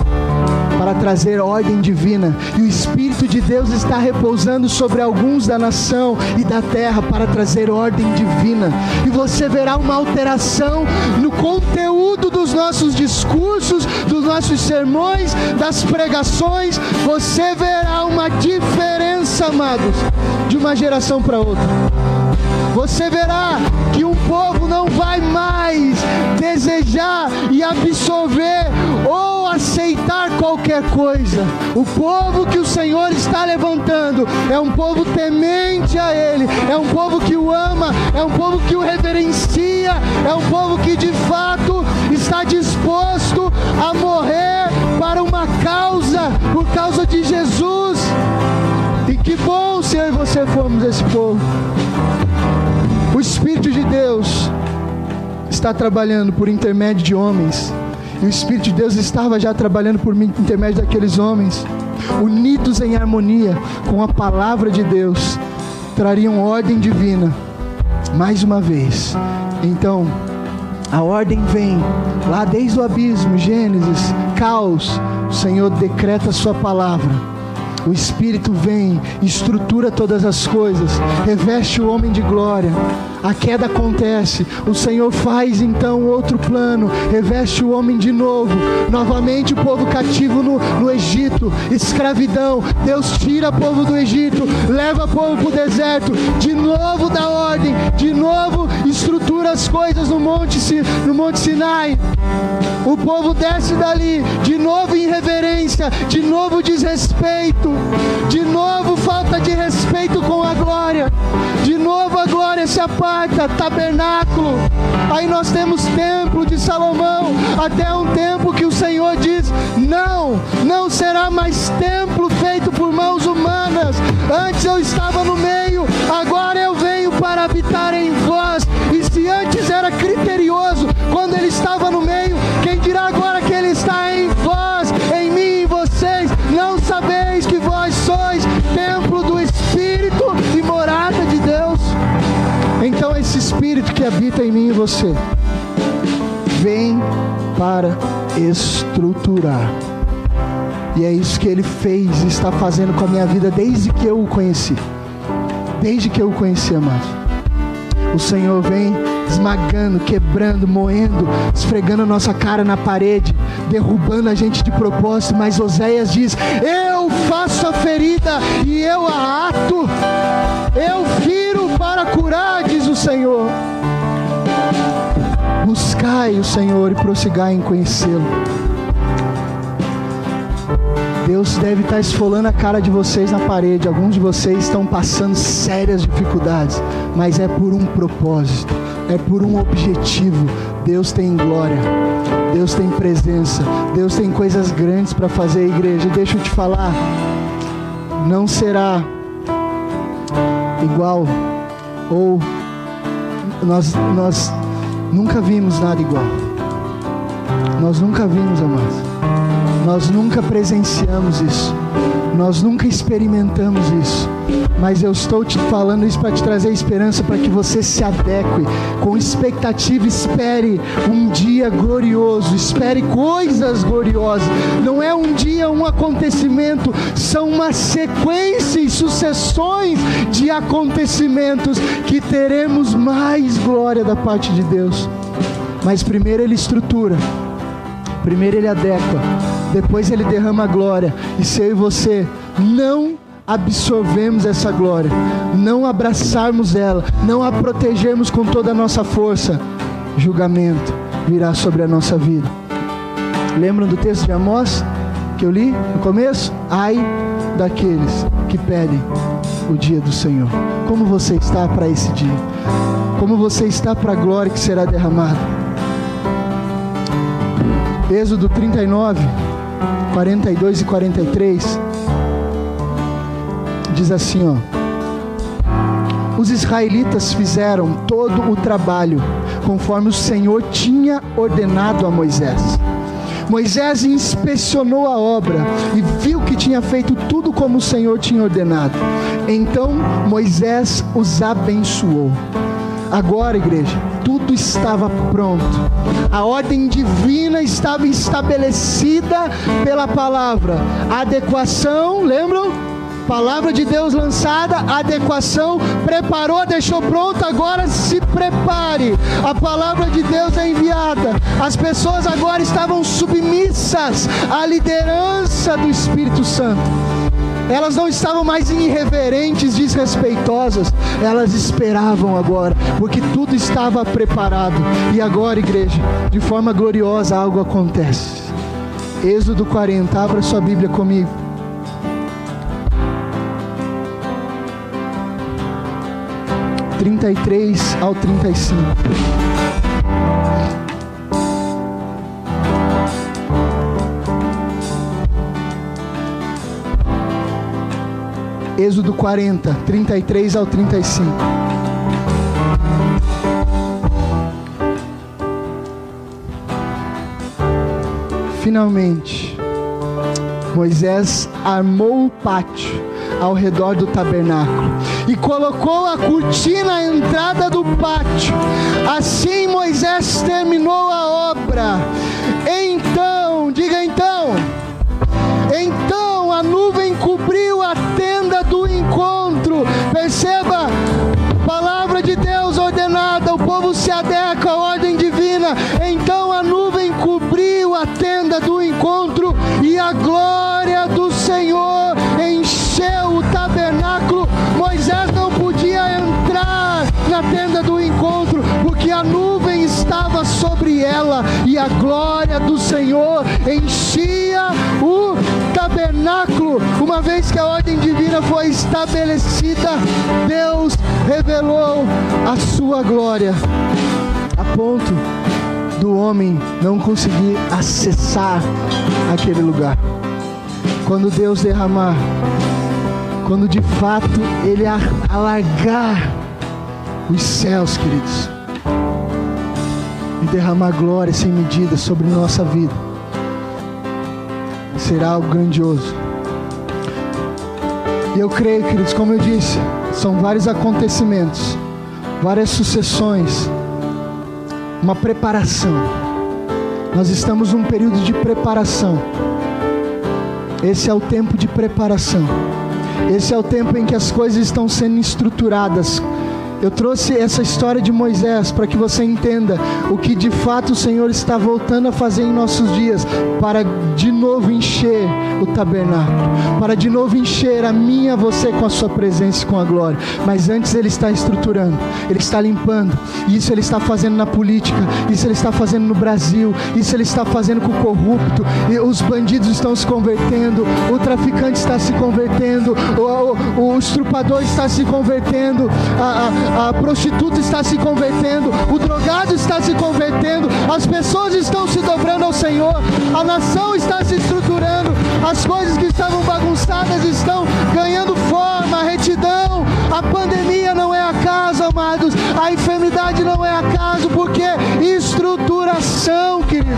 para trazer ordem divina, e o Espírito de Deus está repousando sobre alguns da nação e da terra para trazer ordem divina, e você verá uma alteração no conteúdo dos nossos discursos, dos nossos sermões, das pregações, você verá uma diferença, amados, de uma geração para outra. Você verá que um povo não vai mais desejar e absorver ou aceitar qualquer coisa. O povo que o Senhor está levantando é um povo temente a Ele, é um povo que o ama, é um povo que o reverencia, é um povo que de fato está disposto a morrer para uma causa, por causa de Jesus. E que bom se você formos esse povo. O Espírito de Deus está trabalhando por intermédio de homens. E o Espírito de Deus estava já trabalhando por intermédio daqueles homens, unidos em harmonia com a palavra de Deus, trariam ordem divina. Mais uma vez. Então, a ordem vem lá desde o abismo, Gênesis, caos. O Senhor decreta a sua palavra o Espírito vem, estrutura todas as coisas, reveste o homem de glória. A queda acontece, o Senhor faz então outro plano, reveste o homem de novo. Novamente o povo cativo no, no Egito, escravidão. Deus tira o povo do Egito, leva o povo para o deserto, de novo dá ordem, de novo estrutura as coisas no monte, no monte Sinai. O povo desce dali, de novo em reverência, de novo desrespeito, de novo falta de respeito com a glória, de novo a glória se aparta, tabernáculo. Aí nós temos templo de Salomão, até um tempo que o Senhor diz: não, não será mais templo feito por mãos humanas. Antes eu estava no você vem para estruturar. E é isso que ele fez e está fazendo com a minha vida desde que eu o conheci. Desde que eu o conheci, amado. O Senhor vem esmagando, quebrando, moendo, esfregando a nossa cara na parede, derrubando a gente de propósito, mas Oséias diz: Eu faço a ferida e eu a ato, eu firo para curar, diz o Senhor. Buscai o Senhor e prossigai em conhecê-lo. Deus deve estar esfolando a cara de vocês na parede. Alguns de vocês estão passando sérias dificuldades, mas é por um propósito, é por um objetivo. Deus tem glória, Deus tem presença, Deus tem coisas grandes para fazer, igreja. Deixa eu te falar, não será igual ou nós nós nunca vimos nada igual. Nós nunca vimos, amados. Nós nunca presenciamos isso. Nós nunca experimentamos isso. Mas eu estou te falando isso para te trazer esperança, para que você se adeque com expectativa. Espere um dia glorioso, espere coisas gloriosas. Não é um dia, um acontecimento, são uma sequência e sucessões de acontecimentos que teremos mais glória da parte de Deus. Mas primeiro Ele estrutura, primeiro Ele adequa depois ele derrama a glória, e se eu e você não absorvemos essa glória, não abraçarmos ela, não a protegermos com toda a nossa força, julgamento virá sobre a nossa vida. Lembram do texto de Amós que eu li no começo? Ai daqueles que pedem o dia do Senhor. Como você está para esse dia? Como você está para a glória que será derramada? Êxodo 39, 42 e 43, diz assim: ó. Os israelitas fizeram todo o trabalho conforme o Senhor tinha ordenado a Moisés. Moisés inspecionou a obra e viu que tinha feito tudo como o Senhor tinha ordenado. Então Moisés os abençoou. Agora, igreja, tudo estava pronto. A ordem divina estava estabelecida pela palavra. adequação, lembram? Palavra de Deus lançada, adequação, preparou, deixou pronto, agora se prepare. A palavra de Deus é enviada. As pessoas agora estavam submissas à liderança do Espírito Santo. Elas não estavam mais irreverentes, desrespeitosas. Elas esperavam agora, porque tudo estava preparado. E agora, igreja, de forma gloriosa, algo acontece. Êxodo 40, abra sua Bíblia comigo. Trinta e três ao trinta e cinco. Êxodo 40, 33 ao 35. Finalmente, Moisés armou o pátio ao redor do tabernáculo e colocou a cortina a glória do Senhor enchia o tabernáculo. Uma vez que a ordem divina foi estabelecida, Deus revelou a sua glória a ponto do homem não conseguir acessar aquele lugar. Quando Deus derramar, quando de fato Ele alargar os céus, queridos, e derramar glória sem medida sobre nossa vida, será algo grandioso. E eu creio, queridos, como eu disse, são vários acontecimentos, várias sucessões, uma preparação. Nós estamos num período de preparação. Esse é o tempo de preparação. Esse é o tempo em que as coisas estão sendo estruturadas Eu trouxe essa história de Moisés para que você entenda o que de fato o Senhor está voltando a fazer em nossos dias, para de novo encher o tabernáculo, para de novo encher a minha, você com a sua presença e com a glória. Mas antes ele está estruturando, ele está limpando. Isso ele está fazendo na política, isso ele está fazendo no Brasil, isso ele está fazendo com o corrupto. E os bandidos estão se convertendo, o traficante está se convertendo, o, o, o estrupador está se convertendo, a, a a prostituta está se convertendo, o drogado está se convertendo, as pessoas estão se dobrando ao Senhor, a nação está se as coisas que estavam bagunçadas estão ganhando forma, retidão. A pandemia não é acaso, amados, a enfermidade não é acaso, porque estruturação, queridos,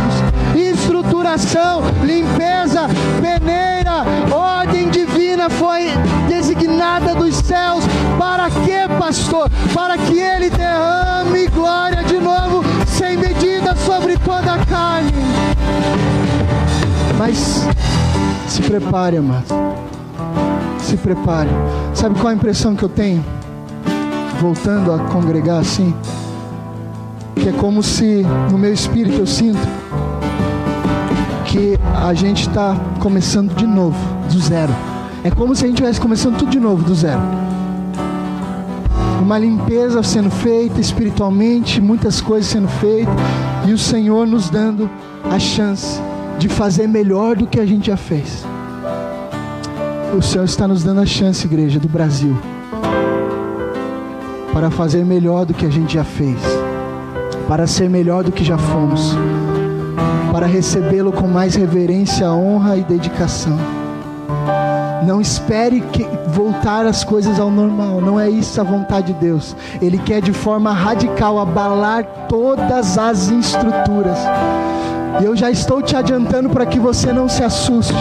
estruturação, limpeza, peneira, ordem divina foi designada dos céus. Para que, pastor? Para que ele derrame glória de novo, sem medida sobre toda a carne. Mas se prepare, amado. Se prepare. Sabe qual a impressão que eu tenho? Voltando a congregar assim. Que é como se no meu espírito eu sinto que a gente está começando de novo, do zero. É como se a gente estivesse começando tudo de novo, do zero. Uma limpeza sendo feita espiritualmente, muitas coisas sendo feitas, e o Senhor nos dando a chance de fazer melhor do que a gente já fez. O Senhor está nos dando a chance, igreja do Brasil, para fazer melhor do que a gente já fez, para ser melhor do que já fomos, para recebê-lo com mais reverência, honra e dedicação. Não espere que voltar as coisas ao normal. Não é isso a vontade de Deus. Ele quer de forma radical abalar todas as estruturas. E eu já estou te adiantando para que você não se assuste,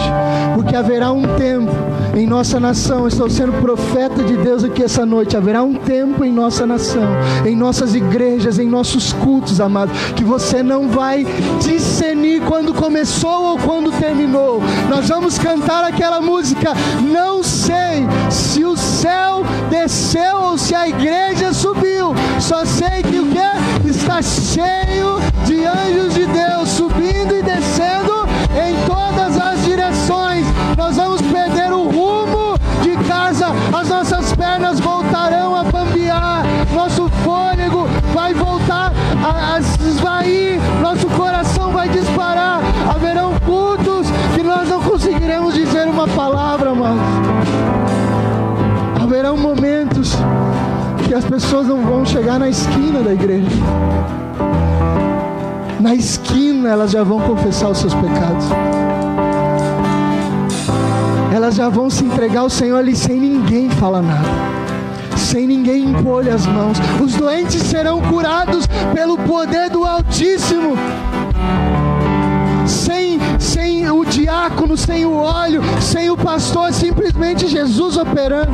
porque haverá um tempo em nossa nação. Estou sendo profeta de Deus aqui essa noite. Haverá um tempo em nossa nação, em nossas igrejas, em nossos cultos, amado, que você não vai discernir quando começou ou quando terminou. Nós vamos cantar aquela música. Não sei se o céu desceu ou se a igreja subiu. Só sei que o que está cheio de anjos de Deus subindo pessoas não vão chegar na esquina da igreja na esquina elas já vão confessar os seus pecados. Elas já vão se entregar ao Senhor ali sem ninguém falar nada. Sem ninguém impor as mãos. Os doentes serão curados pelo poder do Altíssimo diácono, sem o óleo, sem o pastor, simplesmente Jesus operando.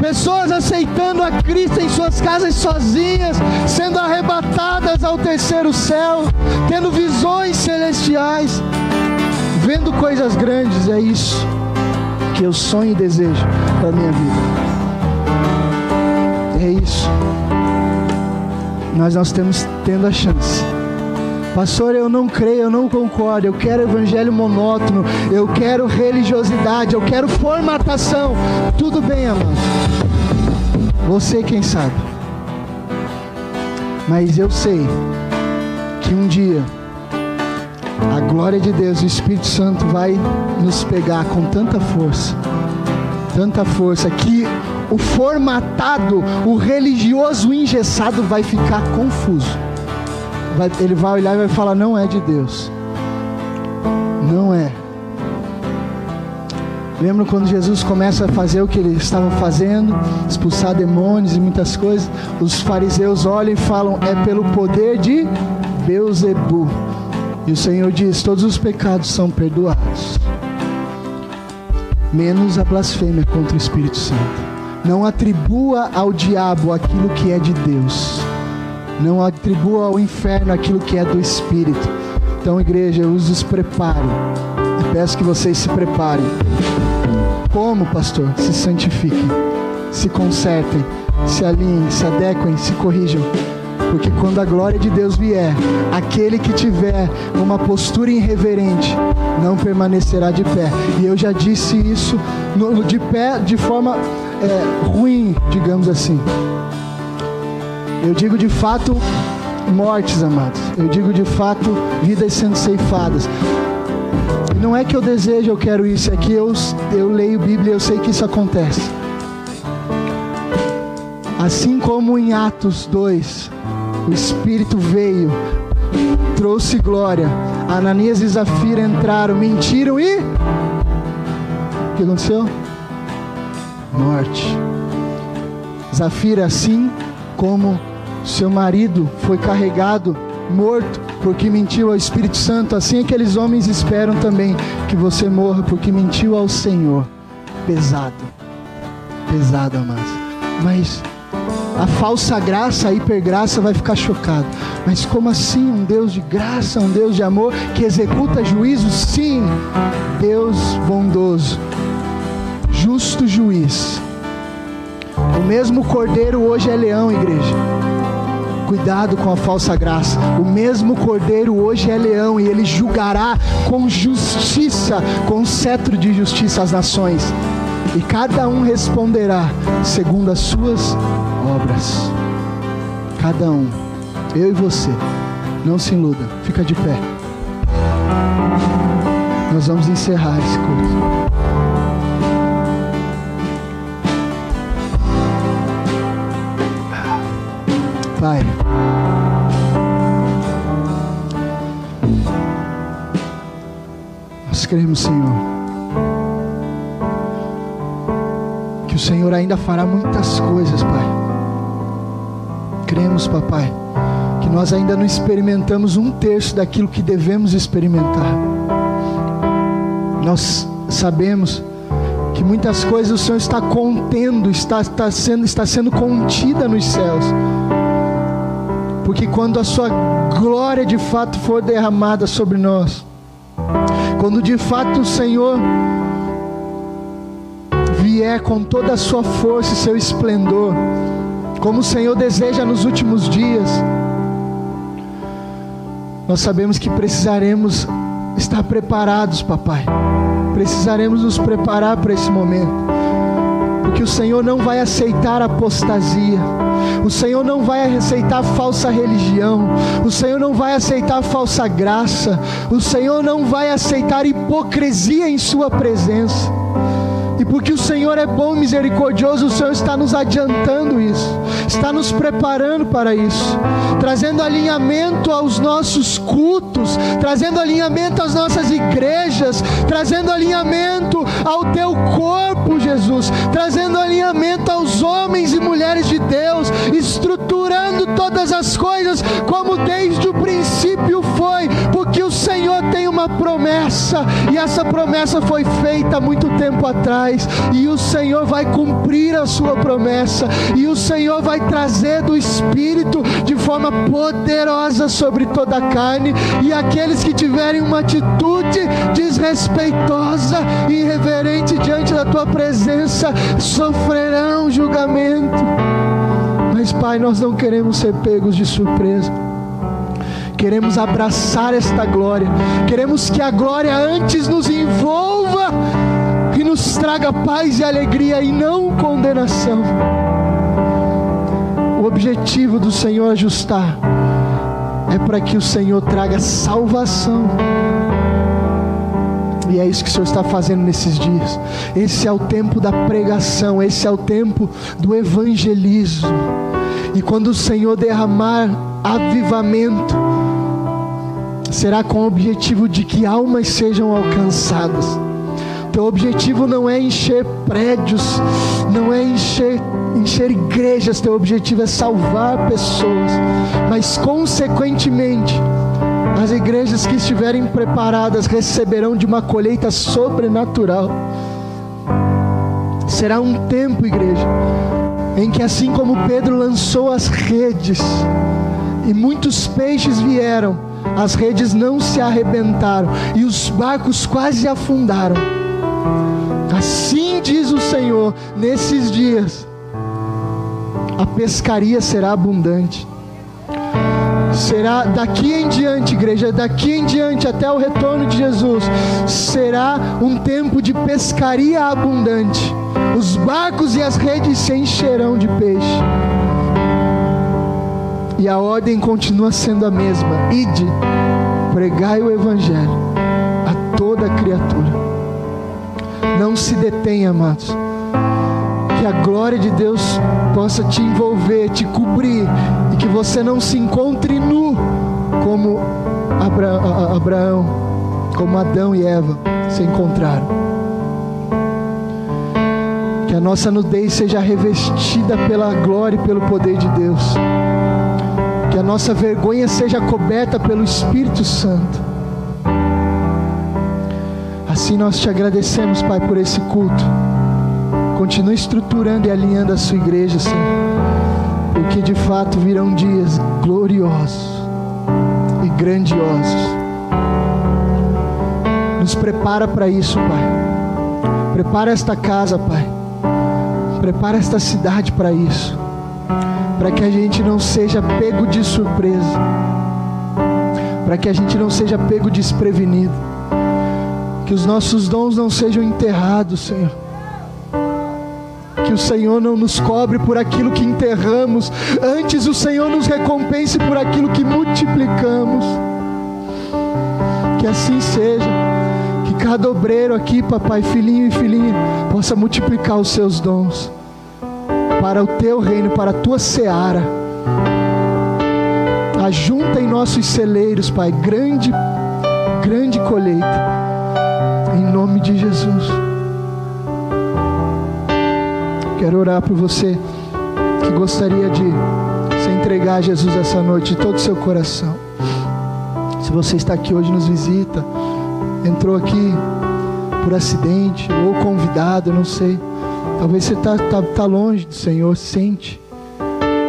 Pessoas aceitando a Cristo em suas casas sozinhas, sendo arrebatadas ao terceiro céu, tendo visões celestiais, vendo coisas grandes. É isso que eu sonho e desejo para minha vida. É isso. Nós nós temos tendo a chance Pastor, eu não creio, eu não concordo. Eu quero evangelho monótono, eu quero religiosidade, eu quero formatação. Tudo bem, amado. Você quem sabe. Mas eu sei que um dia a glória de Deus, o Espírito Santo vai nos pegar com tanta força, tanta força que o formatado, o religioso engessado vai ficar confuso vai, ele vai olhar e vai falar: não é de Deus. Não é. Lembra quando Jesus começa a fazer o que eles estavam fazendo, expulsar demônios e muitas coisas? Os fariseus olham e falam: é pelo poder de Beuzebu. E o Senhor diz: todos os pecados são perdoados, menos a blasfêmia contra o Espírito Santo. Não atribua ao diabo aquilo que é de Deus. Não atribua ao inferno aquilo que é do Espírito. Então, igreja, eu os preparo. E peço que vocês se preparem. Como, pastor? Se santifiquem, se consertem, se alinhem, se adequem, se corrijam. Porque quando a glória de Deus vier, aquele que tiver uma postura irreverente não permanecerá de pé. E eu já disse isso no, de pé de forma é, ruim, digamos assim. Eu digo de fato mortes, amados. Eu digo de fato vidas sendo ceifadas. E não é que eu desejo, eu quero isso, é que eu, eu leio Bíblia e eu sei que isso acontece. Assim como em Atos 2, o Espírito veio, trouxe glória. Ananias e Zafira entraram, mentiram e. O que aconteceu? Morte. Zafira, assim como seu marido foi carregado, morto, porque mentiu ao Espírito Santo, assim aqueles homens esperam também que você morra, porque mentiu ao Senhor. Pesado, pesado, amados. Mas a falsa graça, a hipergraça vai ficar chocado. Mas como assim um Deus de graça, um Deus de amor que executa juízo? Sim, Deus bondoso, justo juiz. O mesmo cordeiro hoje é leão, igreja. Cuidado com a falsa graça. O mesmo cordeiro hoje é leão e ele julgará com justiça, com cetro de justiça as nações. E cada um responderá segundo as suas obras. Cada um, eu e você, não se iluda, fica de pé. Nós vamos encerrar esse culto. Pai. Nós cremos, Senhor que o Senhor ainda fará muitas coisas, Pai. Cremos, Papai, que nós ainda não experimentamos um terço daquilo que devemos experimentar. Nós sabemos que muitas coisas o Senhor está contendo, está, está, sendo, está sendo contida nos céus. Porque quando a Sua glória de fato for derramada sobre nós, quando de fato o Senhor vier com toda a sua força e seu esplendor, como o Senhor deseja nos últimos dias, nós sabemos que precisaremos estar preparados, papai. Precisaremos nos preparar para esse momento, porque o Senhor não vai aceitar apostasia. O Senhor não vai aceitar falsa religião. O Senhor não vai aceitar falsa graça. O Senhor não vai aceitar hipocrisia em Sua presença. E porque o Senhor é bom e misericordioso, o Senhor está nos adiantando isso, está nos preparando para isso, trazendo alinhamento aos nossos cultos, trazendo alinhamento às nossas igrejas, trazendo alinhamento ao teu corpo, Jesus, trazendo alinhamento aos homens e mulheres de Deus, estruturando todas as coisas como desde o princípio foi, porque o Senhor tem uma promessa, e essa promessa foi feita há muito tempo atrás e o Senhor vai cumprir a sua promessa, e o Senhor vai trazer do Espírito de forma poderosa sobre toda a carne, e aqueles que tiverem uma atitude desrespeitosa e irreverente diante da tua presença sofrerão julgamento. Mas, Pai, nós não queremos ser pegos de surpresa queremos abraçar esta glória, queremos que a glória antes nos envolva que nos traga paz e alegria e não condenação. O objetivo do Senhor ajustar é para que o Senhor traga salvação. E é isso que o Senhor está fazendo nesses dias. Esse é o tempo da pregação, esse é o tempo do evangelismo. E quando o Senhor derramar avivamento, será com o objetivo de que almas sejam alcançadas. Teu objetivo não é encher prédios, não é encher, encher igrejas, teu objetivo é salvar pessoas, mas consequentemente, as igrejas que estiverem preparadas receberão de uma colheita sobrenatural. Será um tempo, igreja, em que assim como Pedro lançou as redes e muitos peixes vieram, as redes não se arrebentaram e os barcos quase afundaram Assim diz o Senhor nesses dias. a pescaria será abundante. Será daqui em diante, igreja, daqui em diante até o retorno de Jesus, será um tempo de pescaria abundante. Os barcos e as redes se encherão de peixe. E a ordem continua sendo a mesma: ide, pregai o evangelho a toda criatura. Não se detenha, amados que a glória de Deus possa te envolver, te cobrir e que você não se encontre nu como Abra Abraão, como Adão e Eva se encontraram. Que a nossa nudez seja revestida pela glória e pelo poder de Deus. Que a nossa vergonha seja coberta pelo Espírito Santo. Assim nós te agradecemos, Pai, por esse culto. Continue estruturando e alinhando a sua igreja, Senhor. Porque de fato virão dias gloriosos e grandiosos. Nos prepara para isso, Pai. Prepara esta casa, Pai. Prepara esta cidade para isso. Para que a gente não seja pego de surpresa. Para que a gente não seja pego desprevenido. Que os nossos dons não sejam enterrados, Senhor que o Senhor não nos cobre por aquilo que enterramos, antes o Senhor nos recompense por aquilo que multiplicamos. Que assim seja, que cada obreiro aqui, papai, filhinho e filhinha, possa multiplicar os seus dons para o teu reino, para a tua seara. Ajunta em nossos celeiros, Pai, grande, grande colheita. Em nome de Jesus. Quero orar por você que gostaria de se entregar a Jesus essa noite de todo o seu coração. Se você está aqui hoje nos visita, entrou aqui por acidente ou convidado, não sei. Talvez você está tá, tá longe do Senhor, sente.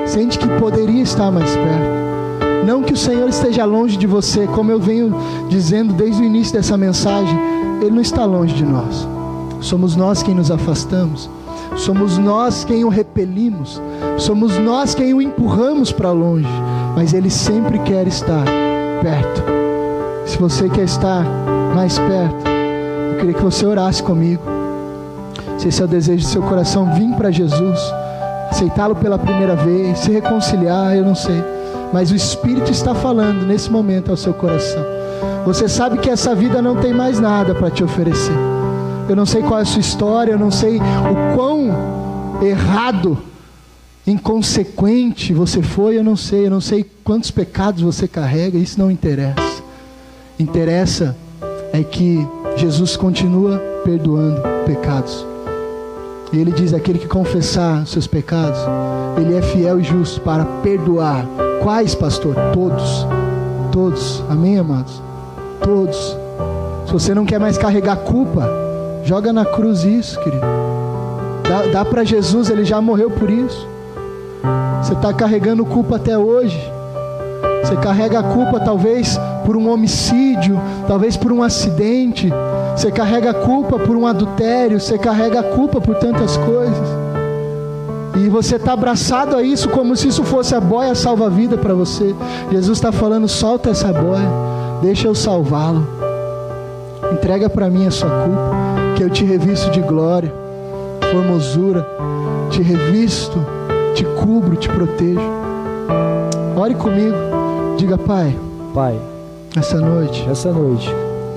Sente que poderia estar mais perto. Não que o Senhor esteja longe de você, como eu venho dizendo desde o início dessa mensagem, Ele não está longe de nós. Somos nós quem nos afastamos. Somos nós quem o repelimos, somos nós quem o empurramos para longe, mas ele sempre quer estar perto. Se você quer estar mais perto, eu queria que você orasse comigo. Se esse é o desejo do seu coração, vir para Jesus, aceitá-lo pela primeira vez, se reconciliar, eu não sei, mas o Espírito está falando nesse momento ao seu coração. Você sabe que essa vida não tem mais nada para te oferecer. Eu não sei qual é a sua história, eu não sei o quão errado, inconsequente você foi, eu não sei, eu não sei quantos pecados você carrega, isso não interessa. Interessa é que Jesus continua perdoando pecados. E ele diz: aquele que confessar seus pecados, ele é fiel e justo para perdoar. Quais, pastor? Todos. Todos. Amém, amados? Todos. Se você não quer mais carregar culpa, Joga na cruz isso, querido. Dá, dá para Jesus, ele já morreu por isso. Você está carregando culpa até hoje. Você carrega a culpa talvez por um homicídio, talvez por um acidente. Você carrega a culpa por um adultério. Você carrega a culpa por tantas coisas. E você está abraçado a isso como se isso fosse a boia salva-vida para você. Jesus está falando: solta essa boia, deixa eu salvá-lo. Entrega para mim a sua culpa que eu te revisto de glória, formosura, te revisto, te cubro, te protejo. Ore comigo, diga, Pai. Pai, essa noite, essa noite,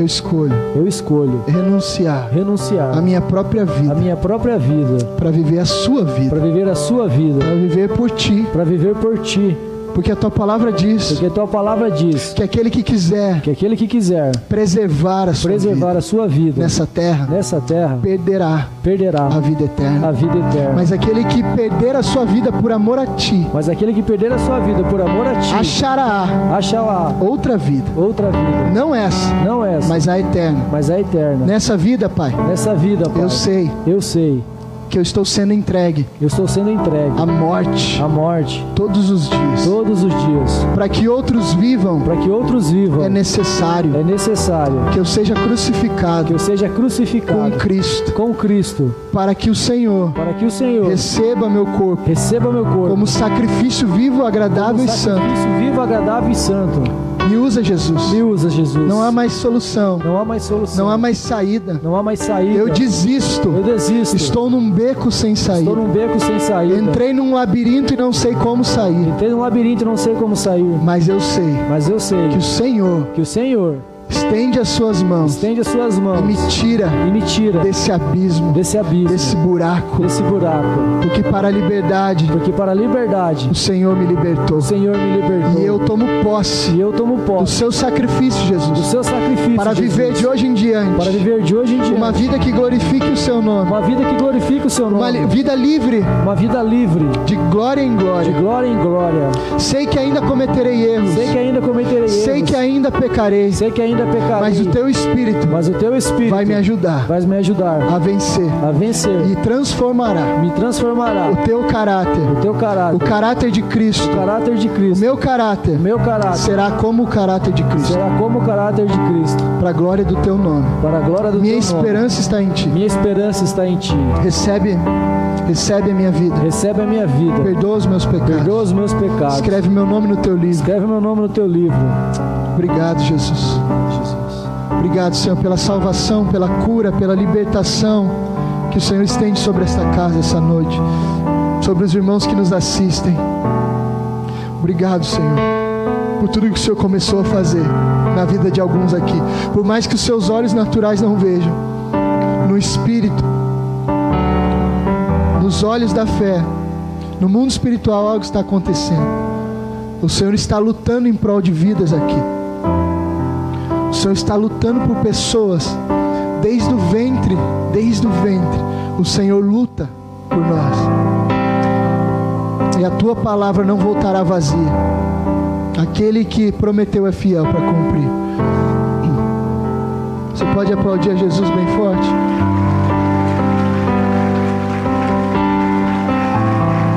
eu escolho, eu escolho renunciar, renunciar a minha própria vida, a minha própria vida, para viver a sua vida, para viver a sua vida, para viver por ti, para viver por ti porque a tua palavra diz. Porque a tua palavra diz. Que aquele que quiser. Que aquele que quiser. Preservar a sua preservar vida. a sua vida. Nessa terra. Nessa terra. Perderá. Perderá. A vida eterna. A vida eterna. Mas aquele que perder a sua vida por amor a ti. Mas aquele que perder a sua vida por amor a ti. Achará. Achará. Outra vida. Outra vida. Não essa. Não essa. Mas a eterna. Mas a eterna. Nessa vida, Pai. Nessa vida, Pai. Eu sei. Eu sei que eu estou sendo entregue eu estou sendo entregue à morte à morte todos os dias. todos os dias. Para que outros vivam, Para que outros vivam, é necessário é necessário que eu seja que crucificado eu seja com crucificado Cristo, com Cristo, para que o Senhor para que o Senhor receba meu corpo receba meu corpo como sacrifício vivo, agradável como e santo. sacrifício vivo, agradável e santo. Me usa, Jesus. Me usa, Jesus. Não há mais solução, Não há mais solução. não há mais saída. Não há mais saída. Eu desisto. Eu desisto. Estou num beco sem Estou saída. num beco sem saída. Entrei num labirinto e não sei como sair. Entrei num labirinto e não sei como sair. Mas eu sei Mas eu sei que o Senhor que o Senhor estende as suas mãos estende as suas e mãos me tira e me tira desse abismo, desse abismo, desse buraco. desse buraco. Porque para a liberdade Porque para a liberdade o Senhor me libertou. o Senhor me libertou. E eu tomo posse E eu tomo do posse seu sacrifício, do Jesus, seu sacrifício para Jesus. viver de hoje em diante para viver de hoje em dia uma vida que glorifique o seu nome, uma vida que glorifique o seu uma nome, li- vida livre uma vida livre de glória em de glória. glória em glória. Sei que ainda cometerei erros, Sei que ainda cometerei sei erros. que ainda pecarei, sei que ainda pecarei. mas o teu Espírito Mas o teu Espírito vai me ajudar vai me ajudar a vencer a vencer e transformará me transformará o teu caráter, o teu caráter, o caráter de Cristo. o caráter de Cristo. meu caráter meu caráter será como o caráter de Cristo, será como o caráter de Cristo, para a glória do teu nome. para a glória do Minha teu nome. esperança está em ti. Minha esperança está em ti. Recebe, recebe a minha vida. Recebe a minha vida. Perdoa os meus pecados. Perdoa os meus pecados. Escreve meu nome no teu livro. Escreve meu nome no teu livro. Obrigado. Jesus. Obrigado, Senhor, pela salvação, pela cura, pela libertação que o Senhor estende sobre esta casa essa noite, sobre os irmãos que nos assistem. Obrigado, Senhor, por tudo que o Senhor começou a fazer na vida de alguns aqui. Por mais que os seus olhos naturais não vejam, no espírito, nos olhos da fé, no mundo espiritual algo está acontecendo. O Senhor está lutando em prol de vidas aqui. O Senhor está lutando por pessoas desde o ventre, desde o ventre. O Senhor luta por nós. E a tua palavra não voltará vazia. Aquele que prometeu é fiel para cumprir. Você pode aplaudir a Jesus bem forte?